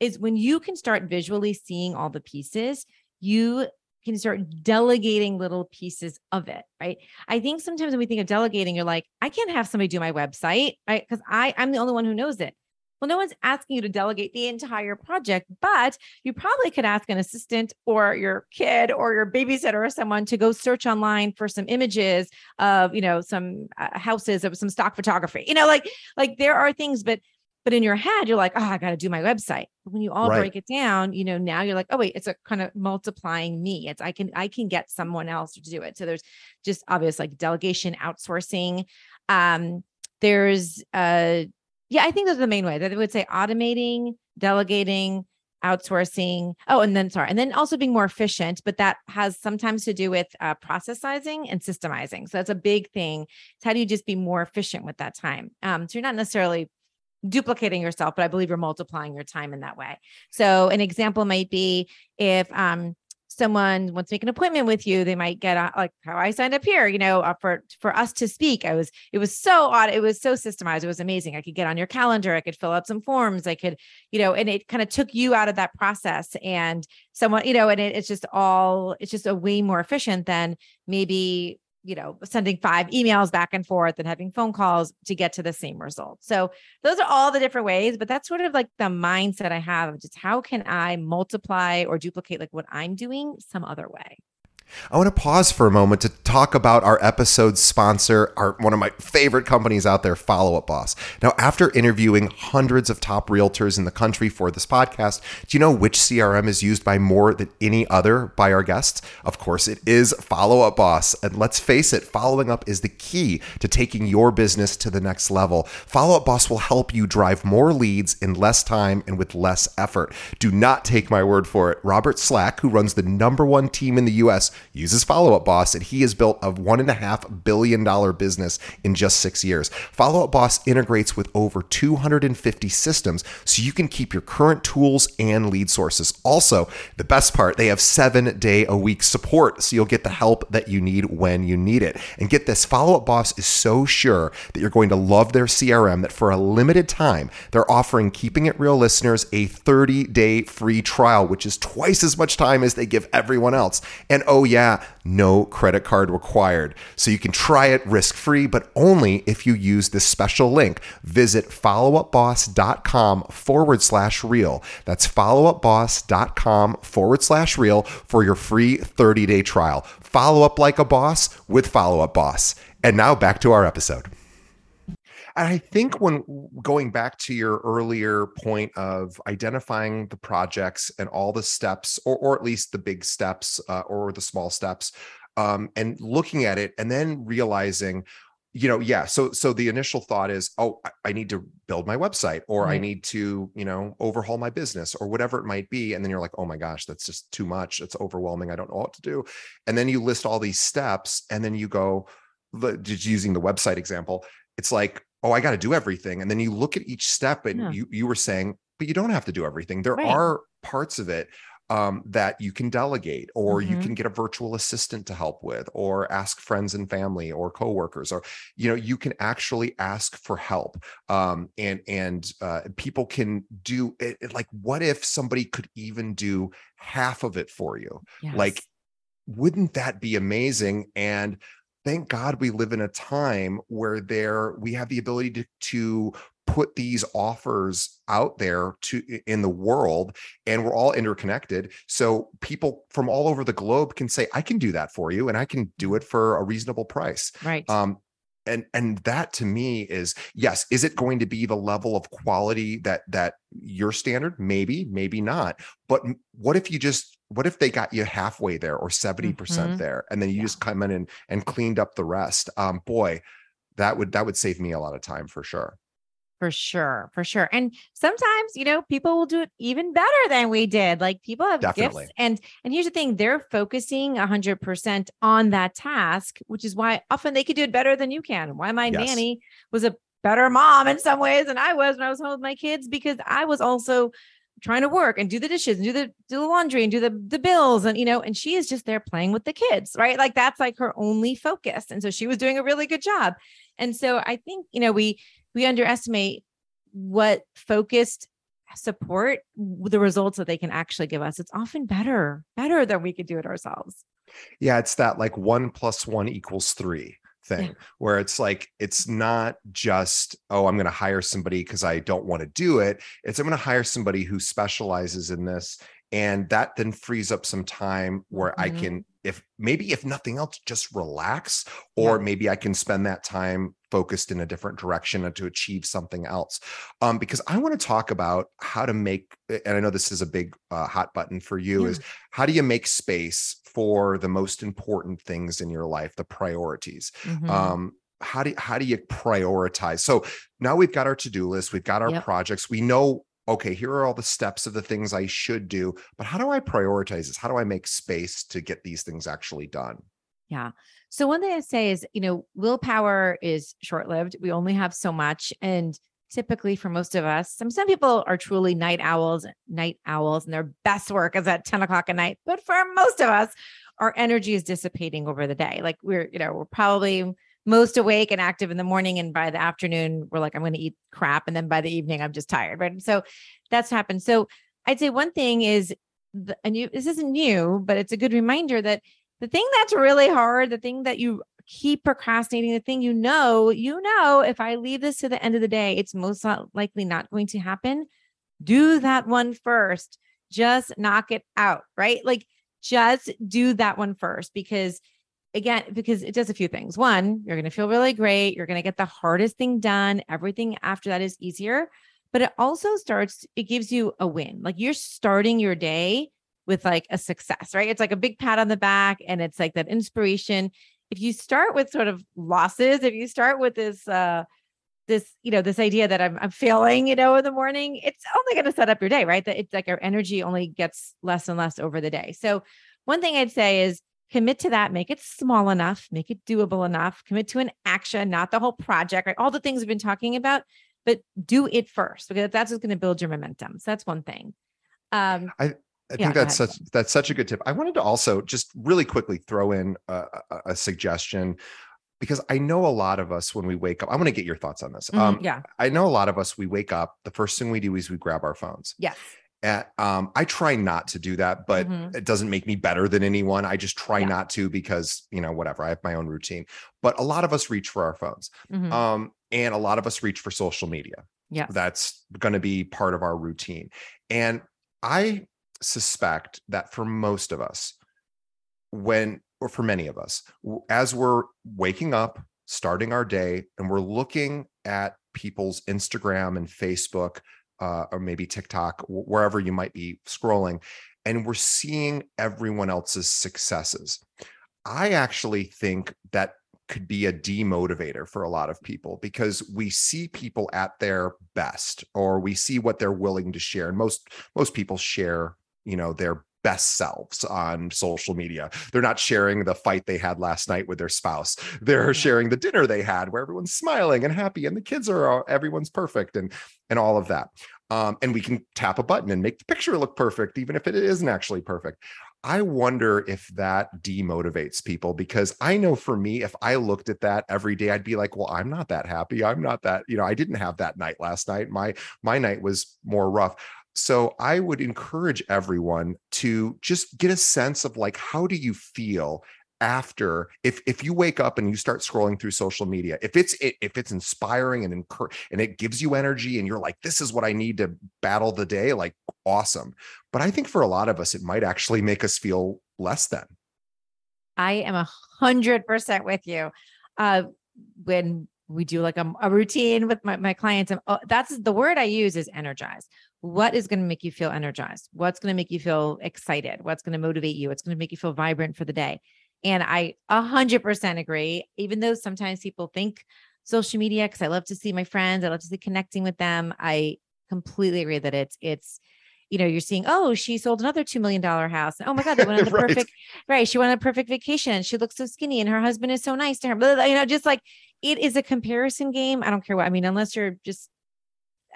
is when you can start visually seeing all the pieces, you can start delegating little pieces of it, right? I think sometimes when we think of delegating, you're like, I can't have somebody do my website, right? Because I I'm the only one who knows it. Well, no one's asking you to delegate the entire project, but you probably could ask an assistant or your kid or your babysitter or someone to go search online for some images of, you know, some uh, houses of some stock photography. You know, like like there are things, but but in your head, you're like, oh, I got to do my website. But When you all right. break it down, you know, now you're like, oh wait, it's a kind of multiplying me. It's I can I can get someone else to do it. So there's just obvious like delegation, outsourcing. Um, there's uh yeah, I think those are the main way that I would say automating, delegating, outsourcing. Oh, and then sorry, and then also being more efficient, but that has sometimes to do with uh, processizing and systemizing. So that's a big thing. It's how do you just be more efficient with that time? Um, so you're not necessarily duplicating yourself, but I believe you're multiplying your time in that way. So an example might be if um someone wants to make an appointment with you, they might get uh, like how I signed up here, you know, uh, for for us to speak. I was it was so odd, it was so systemized, it was amazing. I could get on your calendar, I could fill out some forms, I could, you know, and it kind of took you out of that process and someone, you know, and it, it's just all it's just a way more efficient than maybe you know, sending five emails back and forth and having phone calls to get to the same result. So those are all the different ways, but that's sort of like the mindset I have of just how can I multiply or duplicate like what I'm doing some other way. I want to pause for a moment to talk about our episode sponsor, our one of my favorite companies out there, Follow Up Boss. Now, after interviewing hundreds of top realtors in the country for this podcast, do you know which CRM is used by more than any other by our guests? Of course, it is Follow Up Boss. And let's face it, following up is the key to taking your business to the next level. Follow Up Boss will help you drive more leads in less time and with less effort. Do not take my word for it. Robert Slack, who runs the number one team in the US, uses Follow Up Boss, and he has built a $1.5 billion business in just six years. Follow Up Boss integrates with over 250 systems so you can keep your current tools and lead sources. Also, the best part, they have seven day a week support, so you'll get the help that you need when you need it. And get this Follow Up Boss is so sure that you're going to love their CRM that for a limited time, they're offering Keeping It Real listeners a 30 day free trial, which is twice as much time as they give everyone else. And oh, yeah, no credit card required. So you can try it risk free, but only if you use this special link. Visit followupboss.com forward slash real. That's followupboss.com forward slash real for your free 30 day trial. Follow up like a boss with Follow Up Boss. And now back to our episode. And I think when going back to your earlier point of identifying the projects and all the steps, or, or at least the big steps uh, or the small steps, um, and looking at it and then realizing, you know, yeah. So, so the initial thought is, oh, I need to build my website, or. I need to, you know, overhaul my business, or whatever it might be. And then you're like, oh my gosh, that's just too much. It's overwhelming. I don't know what to do. And then you list all these steps, and then you go, just using the website example, it's like oh, I got to do everything. And then you look at each step and yeah. you you were saying, but you don't have to do everything. There right. are parts of it um, that you can delegate or mm-hmm. you can get a virtual assistant to help with or ask friends and family or coworkers or you know you can actually ask for help um, and and uh, people can do it like what if somebody could even do half of it for you yes. like wouldn't that be amazing and thank God we live in a time where there we have the ability to, to put these offers out there to in the world and we're all interconnected. So people from all over the globe can say i can do that for you and i can do it for a reasonable price. Right. Um and and that to me is yes is it going to be the level of quality that that your standard? Maybe maybe not. But what if you just what if they got you halfway there or 70% Mhm. there and then you Yeah. just come in and, and cleaned up the rest um boy that would that would save me a lot of time for sure For sure, for sure. And sometimes, you know, people will do it even better than we did. Like people have Definitely. gifts. And and here's the thing, they're focusing 100% on that task, which is why often they could do it better than you can. Why my Yes. nanny was a better mom in some ways than I was when I was home with my kids because I was also trying to work and do the dishes and do the do the laundry and do the the bills and you know and she is just there playing with the kids right? Like that's like her only focus. And so she was doing a really good job. And so i think you know we we underestimate what focused support the results that they can actually give us. It's often better better than we could do it ourselves. Yeah it's that like one plus one equals three thing Yeah. where it's like it's not just oh i'm going to hire somebody because i don't want to do it it's i'm going to hire somebody who specializes in this and that then frees up some time where i Mhm. can if maybe if nothing else just relax or Yeah. maybe i can spend that time focused in a different direction and to achieve something else um because i want to talk about how to make and i know this is a big uh, hot button for you Yeah. is how do you make space for the most important things in your life the priorities Mhm. um how do how do you prioritize so now we've got our to-do list we've got our Yep. projects we know okay here are all the steps of the things i should do but how do i prioritize this how do i make space to get these things actually done Yeah. So one thing I say is, you know, willpower is short-lived. We only have so much. And typically for most of us, some some people are truly night owls, night owls, and their best work is at 10 o'clock at night. But for most of us, our energy is dissipating over the day. Like we're, you know, we're probably most awake and active in the morning. And by the afternoon, we're like, I'm going to eat crap. And then by the evening, I'm just tired. Right. So that's happened. So I'd say one thing is, and you, this isn't new, but it's a good reminder that the thing that's really hard, the thing that you keep procrastinating, the thing you know, you know, if I leave this to the end of the day, it's most likely not going to happen. Do that one first. Just knock it out, right? Like just do that one first because again, because it does a few things. One, you're going to feel really great. You're going to get the hardest thing done. Everything after that is easier. But it also starts, it gives you a win. Like you're starting your day with like a success, right? It's like a big pat on the back and it's like that inspiration. If you start with sort of losses, if you start with this uh this, you know, this idea that I'm I'm failing, you know, in the morning, it's only going to set up your day, right? That it's like our energy only gets less and less over the day. So one thing I'd say is commit to that, make it small enough, make it doable enough, commit to an action, not the whole project, right? All the things we've been talking about, but do it first because that's what's going to build your momentum. So that's one thing. Um, I Yeah, think that's such that's such a good tip. I wanted to also just really quickly throw in a, a, suggestion because I know a lot of us when we wake up. I want to get your thoughts on this. mhm, Um, yeah. I know a lot of us we wake up. The first thing we do is we grab our phones. Yes. At, um, I try not to do that, but Mhm. it doesn't make me better than anyone. I just try Yeah. not to because you know whatever. I have my own routine. But a lot of us reach for our phones, Mhm. um, and a lot of us reach for social media Yeah, that's going to be part of our routine. And I suspect that for most of us, when, or for many of us, as we're waking up, starting our day, and we're looking at people's Instagram and Facebook, uh, or maybe TikTok, wherever you might be scrolling, and we're seeing everyone else's successes. I actually think that could be a demotivator for a lot of people because we see people at their best or we see what they're willing to share and most most people share you know their best selves on social media they're not sharing the fight they had last night with their spouse they're Yeah. sharing the dinner they had where everyone's smiling and happy and the kids are all- everyone's perfect and and all of that um, and we can tap a button and make the picture look perfect even if it isn't actually perfect I wonder if that demotivates people because I know for me, if I looked at that every day, I'd be like, well, I'm not that happy. I'm not that, you know, I didn't have that night last night. My my night was more rough. So I would encourage everyone to just get a sense of like, how do you feel after if if you wake up and you start scrolling through social media if it's if it's inspiring and incur and it gives you energy and you're like this is what i need to battle the day like awesome. But i think for a lot of us it might actually make us feel less than. I am a hundred percent with you. Uh when we do like a, a routine with my, my clients and uh, that's the word i use is energize what is going to make you feel energized what's going to make you feel excited what's going to motivate you what's going to make you feel vibrant for the day and I 100% agree, even though sometimes people think social media, because I love to see my friends, I love to see connecting with them. I completely agree that it's, it's, you know, you're seeing, oh, she sold another $2 million house. Oh my God, they went on the right. perfect, right. She went on a perfect vacation. and She looks so skinny and her husband is so nice to her. Blah, blah, you know, just like it is a comparison game. I don't care what, I mean, unless you're just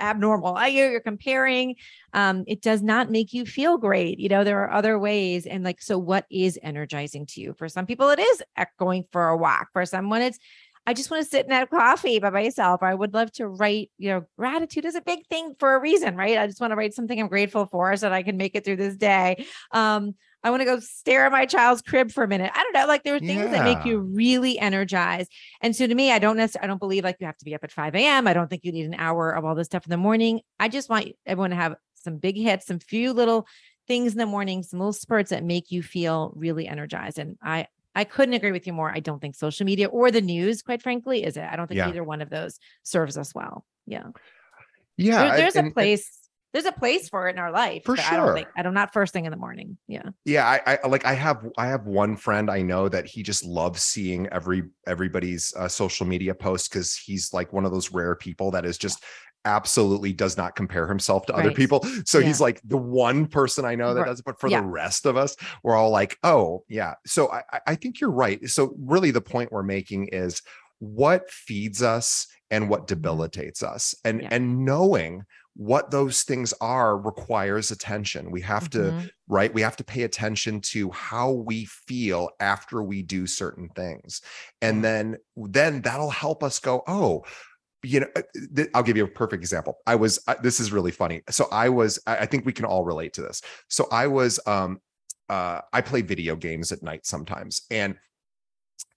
abnormal. I you're comparing. Um, it does not make you feel great. You know, there are other ways. And like, so what is energizing to you? For some people, it is going for a walk. For someone, it's I just want to sit and have coffee by myself. I would love to write, you know, gratitude is a big thing for a reason, right? I just want to write something I'm grateful for so that I can make it through this day. Um, I want to go stare at my child's crib for a minute. I don't know. Like there are things yeah. that make you really energized. And so to me, I don't necessarily, I don't believe like you have to be up at 5 a.m. I don't think you need an hour of all this stuff in the morning. I just want everyone to have some big hits, some few little things in the morning, some little spurts that make you feel really energized. And I, I couldn't agree with you more. I don't think social media or the news, quite frankly, is it. I don't think yeah. either one of those serves us well. Yeah. Yeah. There, there's and, a place there's a place for it in our life. For sure. I don't think I don't not first thing in the morning. Yeah. Yeah. I, I like I have I have one friend I know that he just loves seeing every everybody's uh, social media posts because he's like one of those rare people that is just absolutely does not compare himself to right. other people. So yeah. he's like the one person I know that does it. But for yeah. the rest of us, we're all like, oh yeah. So I, I think you're right. So really the point we're making is what feeds us and what mm-hmm. debilitates us and yeah. and knowing what those things are requires attention. We have mm-hmm. to right? We have to pay attention to how we feel after we do certain things. And then then that'll help us go oh you know uh, th- i'll give you a perfect example. I was uh, this is really funny. So i was I, I think we can all relate to this. So i was um uh i play video games at night sometimes and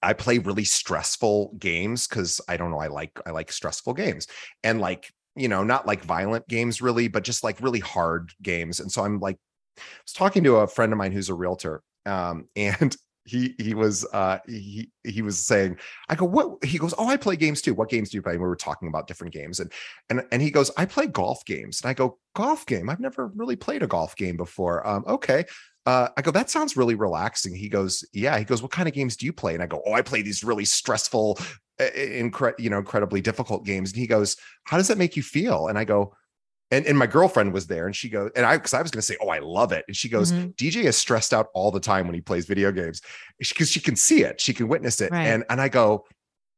I play really stressful games because I don't know. I like I like stressful games. And like you know not like violent games really, but just like really hard games. And so I'm like, I was talking to a friend of mine who's a realtor, um, and he he was uh he he was saying i go what? He goes oh i play games too. What games do you play? And we were talking about different games and and and he goes i play golf games. And i go golf game? I've never really played a golf game before. Um okay uh, I go, that sounds really relaxing. He goes, yeah. He goes, what kind of games do you play? And I go, oh, I play these really stressful, incre- you know, incredibly difficult games. And he goes, how does that make you feel? And I go, and, and my girlfriend was there and she goes, and I, cause I was going to say, oh, I love it. And she goes, mm-hmm. DJ is stressed out all the time when he plays video games because she, she, can see it. She can witness it. Right. And, and I go,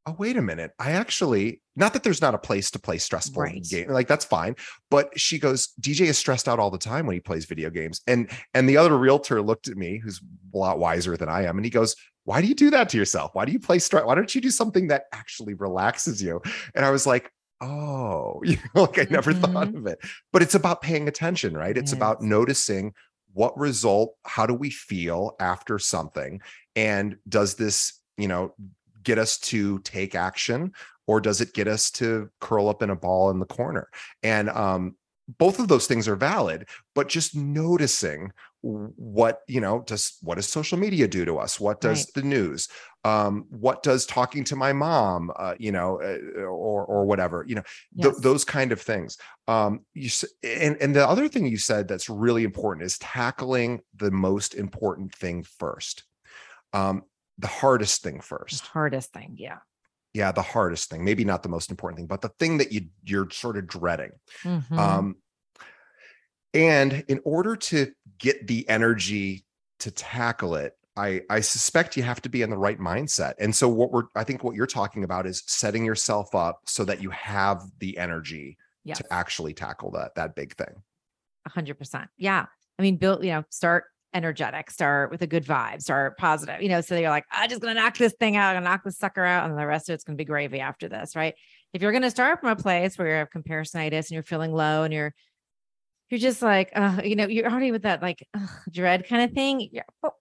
oh wait a minute i actually not that there's not a place to play stressful right. game like that's fine but she goes dj is stressed out all the time when he plays video games and and the other realtor looked at me who's a lot wiser than i am and he goes why do you do that to yourself why do you play stress why don't you do something that actually relaxes you and i was like oh you know like i never mm-hmm. thought of it but it's about paying attention right it's yes. about noticing what result how do we feel after something and does this you know get us to take action or does it get us to curl up in a ball in the corner? And um, both of those things are valid but just noticing what you know does what does social media do to us? What does right. the news? Um, what does talking to my mom uh, you know uh, or or whatever you know yes. th- those kind of things. Um, you and and the other thing you said that's really important is tackling the most important thing first. Um, the hardest thing first. The hardest thing, yeah. Yeah, the hardest thing. Maybe not the most important thing, but the thing that you you're sort of dreading. Mm-hmm. Um, and in order to get the energy to tackle it, I, I suspect you have to be in the right mindset. And so what we're I think what you're talking about is setting yourself up so that you have the energy yes. to actually tackle that that big thing. A hundred percent. Yeah. I mean, build, you know, start energetic, start with a good vibe, start positive, you know, so you're like, I'm just going to knock this thing out, going to knock this sucker out. And the rest of it's going to be gravy after this. Right. If you're going to start from a place where you have comparisonitis and you're feeling low and you're, you're just like, uh, you know, you're already with that like ugh, dread kind of thing. What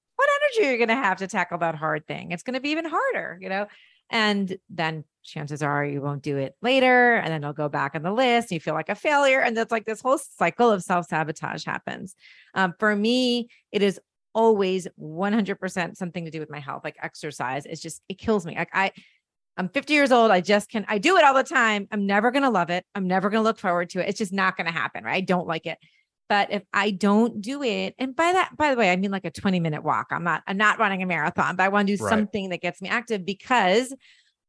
energy are you going to have to tackle that hard thing? It's going to be even harder, you know? And then chances are you won't do it later. And then it'll go back on the list. You feel like a failure. And that's like this whole cycle of self sabotage happens. Um, for me, it is always 100% something to do with my health, like exercise. It's just, it kills me. Like I, I'm 50 years old. I just can, I do it all the time. I'm never going to love it. I'm never going to look forward to it. It's just not going to happen. Right. I don't like it. But if I don't do it, and by that, by the way, I mean like a 20 minute walk. I'm not, I'm not running a marathon, but I want to do right. something that gets me active because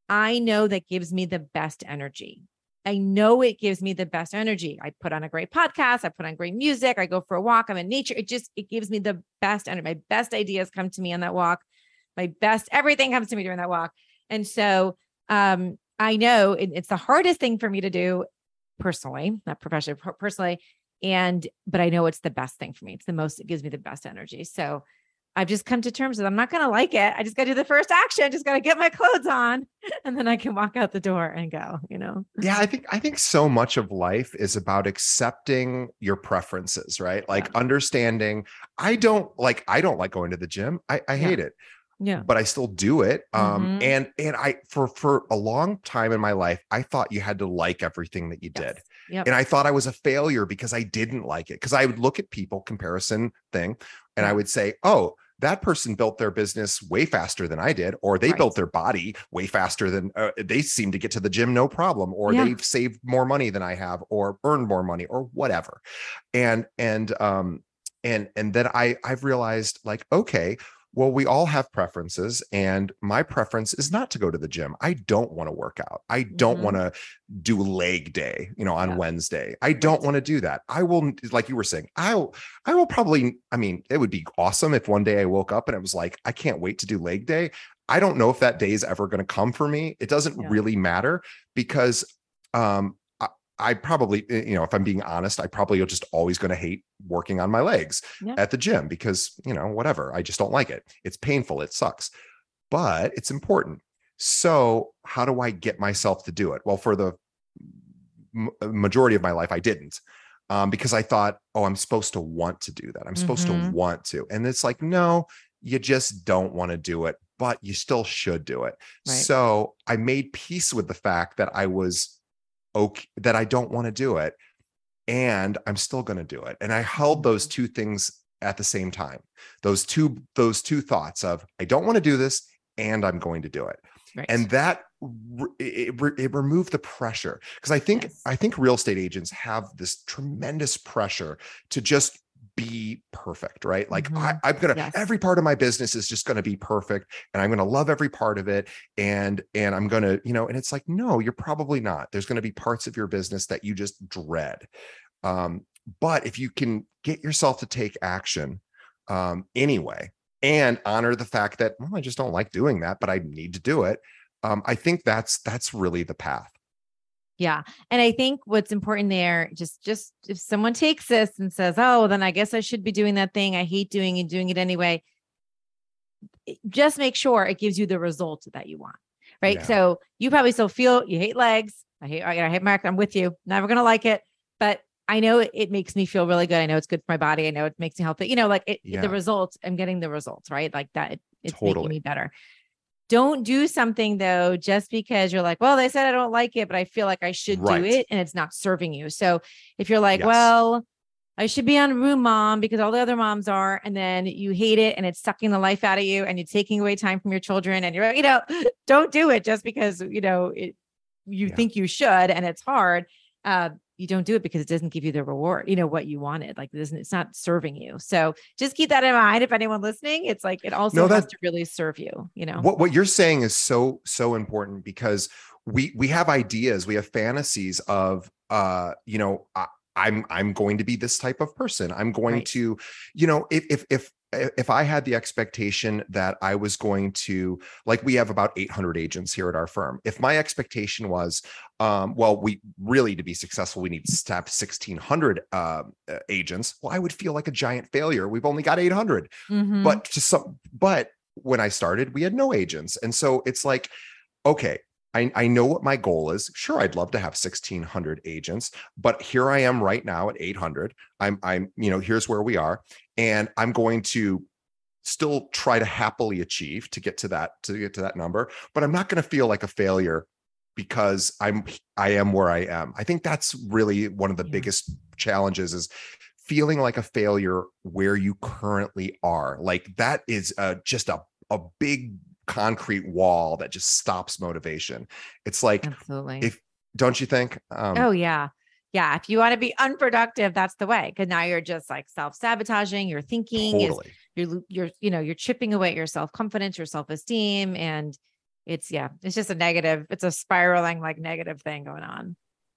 I know that gives me the best energy. I know it gives me the best energy. I put on a great podcast, I put on great music, I go for a walk, I'm in nature. It just it gives me the best energy. My best ideas come to me on that walk. My best everything comes to me during that walk. And so um I know it, it's the hardest thing for me to do personally, not professionally, personally. And but I know it's the best thing for me. It's the most, it gives me the best energy. So I've just come to terms with I'm not going to like it. I just got to do the first action. Just got to get my clothes on and then I can walk out the door and go, you know. Yeah, I think I think so much of life is about accepting your preferences, right? Like yeah. understanding I don't like I don't like going to the gym. I, I hate it. Yeah. But I still do it. Um mm-hmm. and and I for for a long time in my life I thought you had to like everything that you yes. did. Yep. And I thought I was a failure because I didn't like it. Because I would look at people comparison thing and I would say, oh, that person built their business way faster than I did, or they right. built their body way faster than uh, they seem to get to the gym no problem, or yeah. they've saved more money than I have, or earned more money, or whatever. And and um and and then I I've realized like okay, well, we all have preferences, and my preference is not to go to the gym. I don't want to work out. I don't mm-hmm. want to do leg day, you know, on yeah. Wednesday. I don't want to do that. I will, like you were saying, I will, I will probably, I mean, it would be awesome if one day I woke up and it was like, I can't wait to do leg day. I don't know if that day is ever going to come for me. It doesn't yeah. really matter because um, I probably, eh, you know, if I'm being honest, I probably are just always going to hate working on my legs yeah. at the gym because, you know, whatever. I just don't like it. It's painful. It sucks, but it's important. So, how do I get myself to do it? Well, for the uh, majority of my life, I didn't um, because I thought, oh, I'm supposed to want to do that. I'm supposed mm-hmm. to want to. And it's like, no, you just don't want to do it, but you still should do it. Right. So, I made peace with the fact that I was okay that I don't want to do it and I'm still going to do it. And I held those mm-hmm. two things at the same time. Those two those two thoughts of I don't want to do this and I'm going to do it. Right. And that it, it, removed the pressure because I think yes. I think real estate agents have this tremendous pressure to just be perfect, right? Like mm-hmm. I, am gonna yes. every part of my business is just gonna be perfect, and I'm gonna love every part of it, and and I'm gonna, you know, and it's like, no, you're probably not. There's gonna be parts of your business that you just dread. Um, but if you can get yourself to take action um, anyway, and honor the fact that well, I just don't like doing that, but I need to do it. Um, I think that's that's really the path. Yeah. And I think what's important there, just just if someone takes this and says, Oh, then I guess I should be doing that thing. I hate doing and doing it anyway. Just make sure it gives you the result that you want. Right. Yeah. So you probably still feel you hate legs. I hate I hate Mark. I'm with you. Never gonna like it. But I know it, it, makes me feel really good. I know it's good for my body. I know it makes me healthy. You know, like it, yeah. the results, I'm getting the results, right? Like that, it, it's totally. making me better. Don't do something though, just because you're like, well, they said I don't like it, but I feel like I should right. do it and it's not serving you. So if you're like, yes. well, I should be on room mom because all the other moms are, and then you hate it and it's sucking the life out of you and you're taking away time from your children and you're, you know, don't do it just because, you know, it, you yeah. think you should and it's hard. Uh, you don't do it because it doesn't give you the reward, you know, what you wanted. Like it doesn't, it's not serving you. So just keep that in mind. If anyone listening, it's like it also no, that, has to really serve you, you know. What what you're saying is so, so important because we we have ideas, we have fantasies of uh, you know, I, I'm I'm going to be this type of person. I'm going right. to, you know, if if if if I had the expectation that I was going to, like, we have about 800 agents here at our firm. If my expectation was, um, well, we really to be successful, we need to have 1,600 uh, uh, agents. Well, I would feel like a giant failure. We've only got 800. Mm-hmm. But to some, but when I started, we had no agents, and so it's like, okay, I, I, know what my goal is. Sure, I'd love to have 1600 agents, but here I am right now at 800. I'm, I'm, you know, here's where we are. And I'm going to still try to happily achieve to get to that to get to that number but i'm not going to feel like a failure because i'm i am where i am i think that's really one of the Yeah. biggest challenges is feeling like a failure where you currently are like that is uh, just a, a big concrete wall that just stops motivation it's like Absolutely. if don't you think um oh yeah. Yeah. If you want to be unproductive, that's the way. Cause now you're just like self-sabotaging. Your thinking is you're you're you know you're chipping away at your self-confidence your self-esteem and it's yeah it's just a negative it's a spiraling like negative thing going on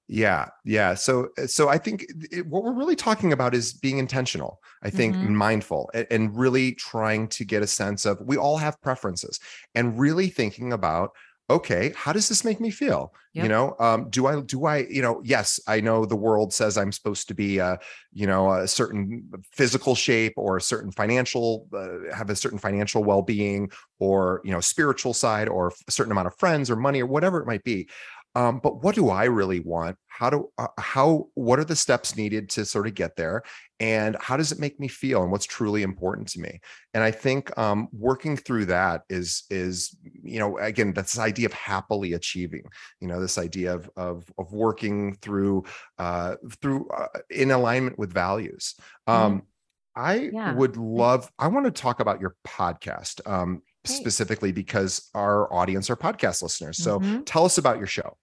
Yeah, yeah. So, so I think it, what we're really talking about is being intentional. I think Mhm. mindful and, and really trying to get a sense of we all have preferences and really thinking about okay, how does this make me feel? You know, um, do I do I you know? Yes, I know the world says I'm supposed to be a you know a certain physical shape or a certain financial uh, have a certain financial well being or you know spiritual side or a certain amount of friends or money or whatever it might be um, but what do i really want? How do uh, how what are the steps needed to sort of get there? And how does it make me feel? And what's truly important to me? And i think um, working through that is is you know again that's this idea of happily achieving you know this idea of of, of working through uh, through uh, in alignment with values. Um, I Yeah. would love, I want to talk about your podcast. Um, Great. specifically because our audience are podcast listeners. So Mhm. tell us about your show.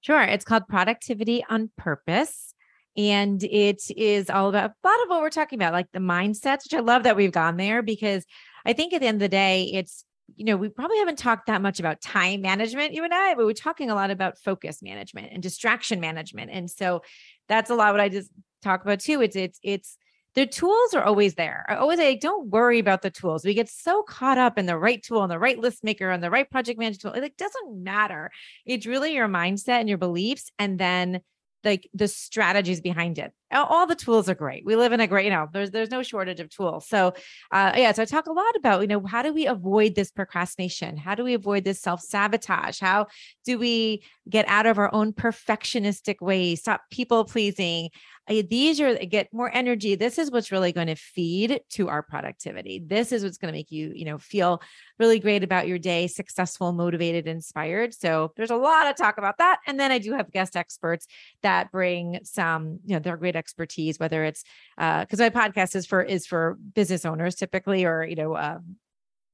Sure. It's called Productivity on Purpose. And it is all about a lot of what we're talking about, like the mindsets, which I love that we've gone there because I think at the end of the day, it's, you know, we probably haven't talked that much about time management, you and I, but we're talking a lot about focus management and distraction management. And so that's a lot what I just talk about too. It's, it's, it's, the tools are always there. I always say, don't worry about the tools. We get so caught up in the right tool and the right list maker and the right project management tool. It like, doesn't matter it's really your mindset and your beliefs and then like the strategies behind it all the tools are great. We live in a great you know there's there's no shortage of tools. So uh yeah so i talk a lot about you know how do we avoid this procrastination? How do we avoid this self-sabotage? How do we get out of our own perfectionistic ways? Stop people pleasing? These are get more energy. This is what's really going to feed to our productivity. This is what's going to make you you know feel really great about your day, successful, motivated, inspired. So there's a lot of talk about that. And then I do have guest experts that bring some, you know they're great expertise, whether it's uh because my podcast is for is for business owners typically, or you know, um,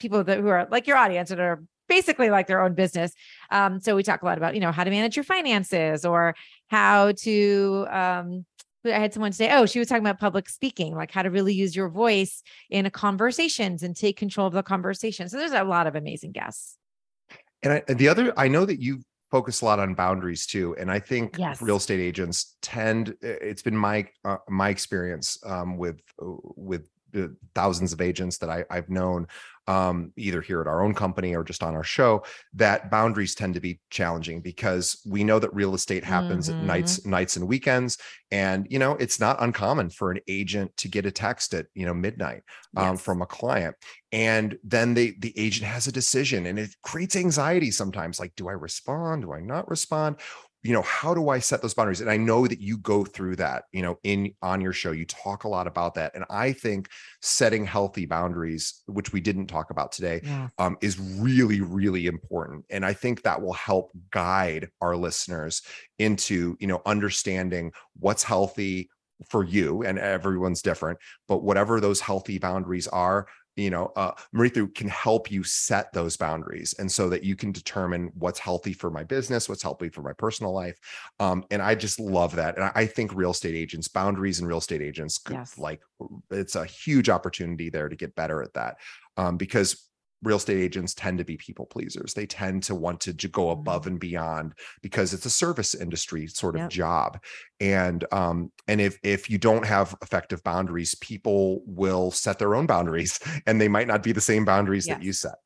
people that who are like your audience that are basically like their own business. Um, so we talk a lot about, you know, how to manage your finances or how to um I had someone say, oh, she was talking about public speaking, like how to really use your voice in conversations and take control of the conversation. So there's a lot of amazing guests. And, I, the other, I know that you focus a lot on boundaries too. And I think Yes. real estate agents tend, it's been my, uh, my experience um, with, with the thousands of agents that I, I've known, um, either here at our own company or just on our show, that boundaries tend to be challenging because we know that real estate happens Mhm. at nights, nights and weekends. And, you know, it's not uncommon for an agent to get a text at, you know, midnight um, Yes. from a client. And then the the agent has a decision and it creates anxiety sometimes. Like, do I respond? Do I not respond? You know how do i set those boundaries and i know that you go through that you know in on your show you talk a lot about that and i think setting healthy boundaries which we didn't talk about today Yeah. um, is really really important and i think that will help guide our listeners into you know understanding what's healthy for you and everyone's different but whatever those healthy boundaries are you know uh Mridu can help you set those boundaries and so that you can determine what's healthy for my business what's healthy for my personal life um and i just love that and i, think real estate agents boundaries and real estate agents could Yes. like it's a huge opportunity there to get better at that um because real estate agents tend to be people pleasers they tend to want to go above and beyond because it's a service industry sort of Yep. job and um and if if you don't have effective boundaries people will set their own boundaries and they might not be the same boundaries that you set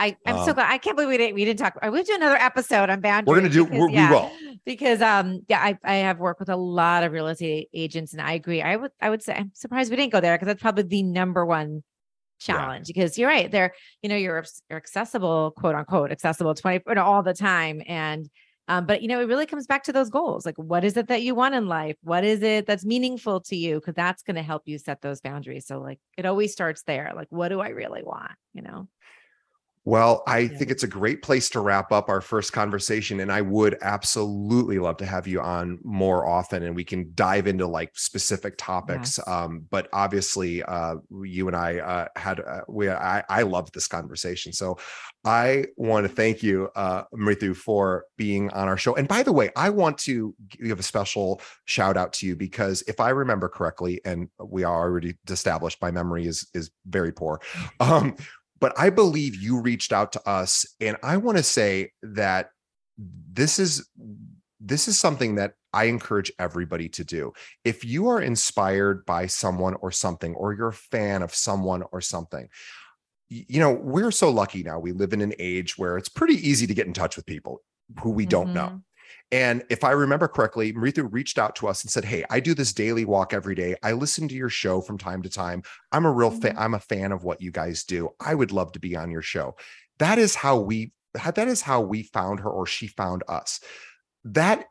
I, I'm so Um, glad. I can't believe we didn't we didn't talk. I would do another episode on boundaries. we're gonna do because, yeah, we will because um yeah I, I have worked with a lot of real estate agents and I agree. I would I would say I'm surprised we didn't go there because that's probably the number one Yeah. challenge because you're right. They're you know you're, you're accessible quote unquote accessible 20 you know, all the time and Um, but you know, it really comes back to those goals. Like, what is it that you want in life? What is it that's meaningful to you? Because that's going to help you set those boundaries. So, like, it always starts there. Like, what do I really want? You know. Well, I yeah. think it's a great place to wrap up our first conversation. And I would absolutely love to have you on more often and we can dive into like specific topics. Yes. Um, but obviously, uh, you and I uh, had, uh, we, I, I loved this conversation. So I want to thank you, uh, Mridu, for being on our show. And by the way, I want to give a special shout out to you because if I remember correctly, and we are already established my memory is, is very poor. Um, but I believe you reached out to us, and I want to say that this is this is something that I encourage everybody to do. If you are inspired by someone or something, or you're a fan of someone or something, you know, we're so lucky now. We live in an age where it's pretty easy to get in touch with people who we don't mm-hmm. know. And if I remember correctly, Mridu reached out to us and said, Hey, I do this daily walk every day. I listen to your show from time to time. I'm a real fan. Mm-hmm. I'm a fan of what you guys do. I would love to be on your show. That is how we that is how we found her or she found us. That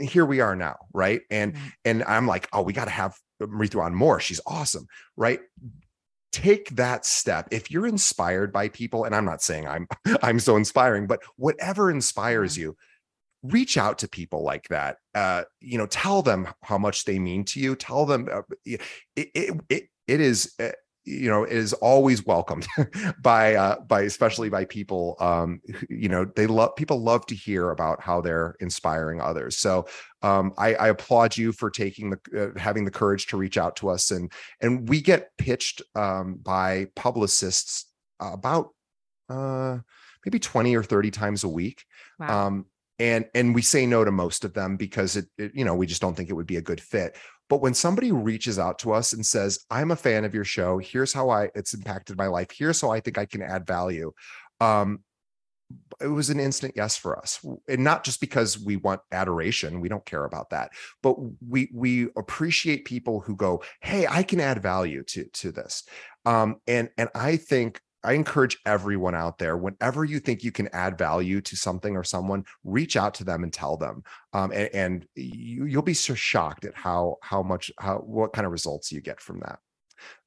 here we are now, right? And mm-hmm. and I'm like, oh, we got to have Mridu on more. She's awesome, right? take that step if you're inspired by people and i'm not saying i'm i'm so inspiring but whatever inspires you reach out to people like that uh you know tell them how much they mean to you tell them uh, it, it, it, it is uh, you know is always welcomed by uh by especially by people um you know they love people love to hear about how they're inspiring others so um i i applaud you for taking the uh, having the courage to reach out to us and and we get pitched um by publicists about uh maybe 20 or 30 times a week wow. um and and we say no to most of them because it, it, you know we just don't think it would be a good fit. But when somebody reaches out to us and says i'm a fan of your show. Here's how i it's impacted my life. Here's how i think i can add value. Um it was an instant yes for us and not just because we want adoration we don't care about that but we we appreciate people who go hey i can add value to to this. Um and and i think I encourage everyone out there, whenever you think you can add value to something or someone, reach out to them and tell them. Um, and, and you, you'll be so shocked at how how much how what kind of results you get from that.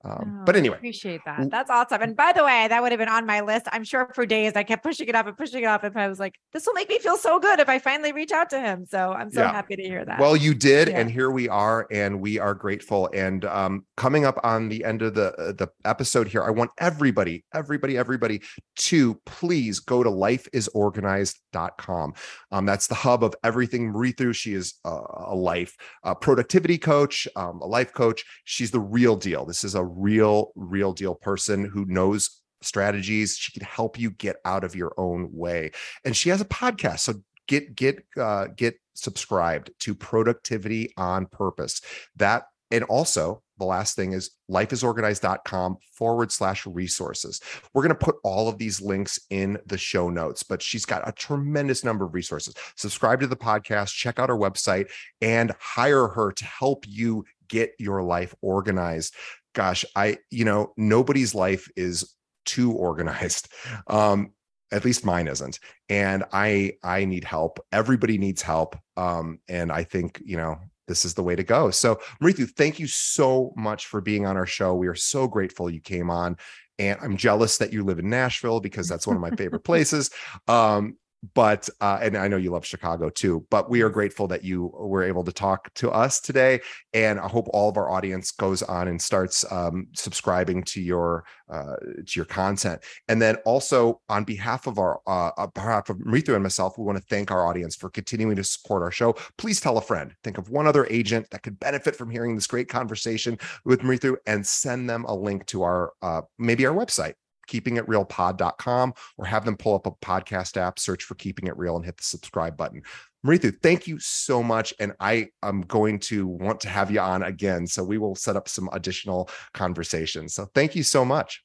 Um, oh, but anyway, appreciate that. That's awesome. And by the way, that would have been on my list. I'm sure for days I kept pushing it up and pushing it up. And I was like, this will make me feel so good if I finally reach out to him. So I'm so yeah. happy to hear that. Well, you did, yeah. and here we are, and we are grateful. And um, coming up on the end of the uh, the episode here, I want everybody, everybody, everybody to please go to lifeisorganized.com. Um, that's the hub of everything Mridu. She is a, a life a productivity coach, um, a life coach. She's the real deal. This is a real, real deal person who knows strategies. She can help you get out of your own way. And she has a podcast. So get get uh, get subscribed to productivity on purpose that and also the last thing is lifeisorganized.com forward slash resources. We're going to put all of these links in the show notes, but she's got a tremendous number of resources. Subscribe to the podcast, check out her website, and hire her to help you get your life organized gosh, I, you know, nobody's life is too organized. Um, at least mine isn't. And I, I need help. Everybody needs help. Um, and I think, you know, this is the way to go. So, Mridu, thank you so much for being on our show. We are so grateful you came on. And I'm jealous that you live in Nashville because that's one of my favorite places. Um, but uh, and I know you love Chicago too. But we are grateful that you were able to talk to us today, and I hope all of our audience goes on and starts um, subscribing to your uh, to your content. And then also on behalf of our uh, on behalf of Mridu and myself, we want to thank our audience for continuing to support our show. Please tell a friend. Think of one other agent that could benefit from hearing this great conversation with Mridu, and send them a link to our uh, maybe our website keepingitrealpod.com or have them pull up a podcast app, search for Keeping It Real and hit the subscribe button. Mridu, thank you so much. And I am going to want to have you on again. So we will set up some additional conversations. So thank you so much.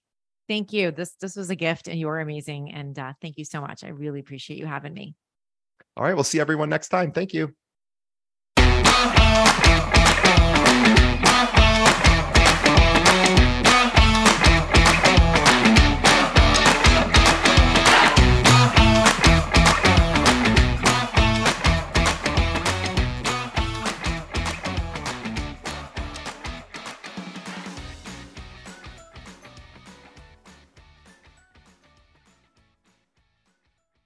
Thank you. This this was a gift and you're amazing. And uh, thank you so much. I really appreciate you having me. All right. We'll see everyone next time. Thank you.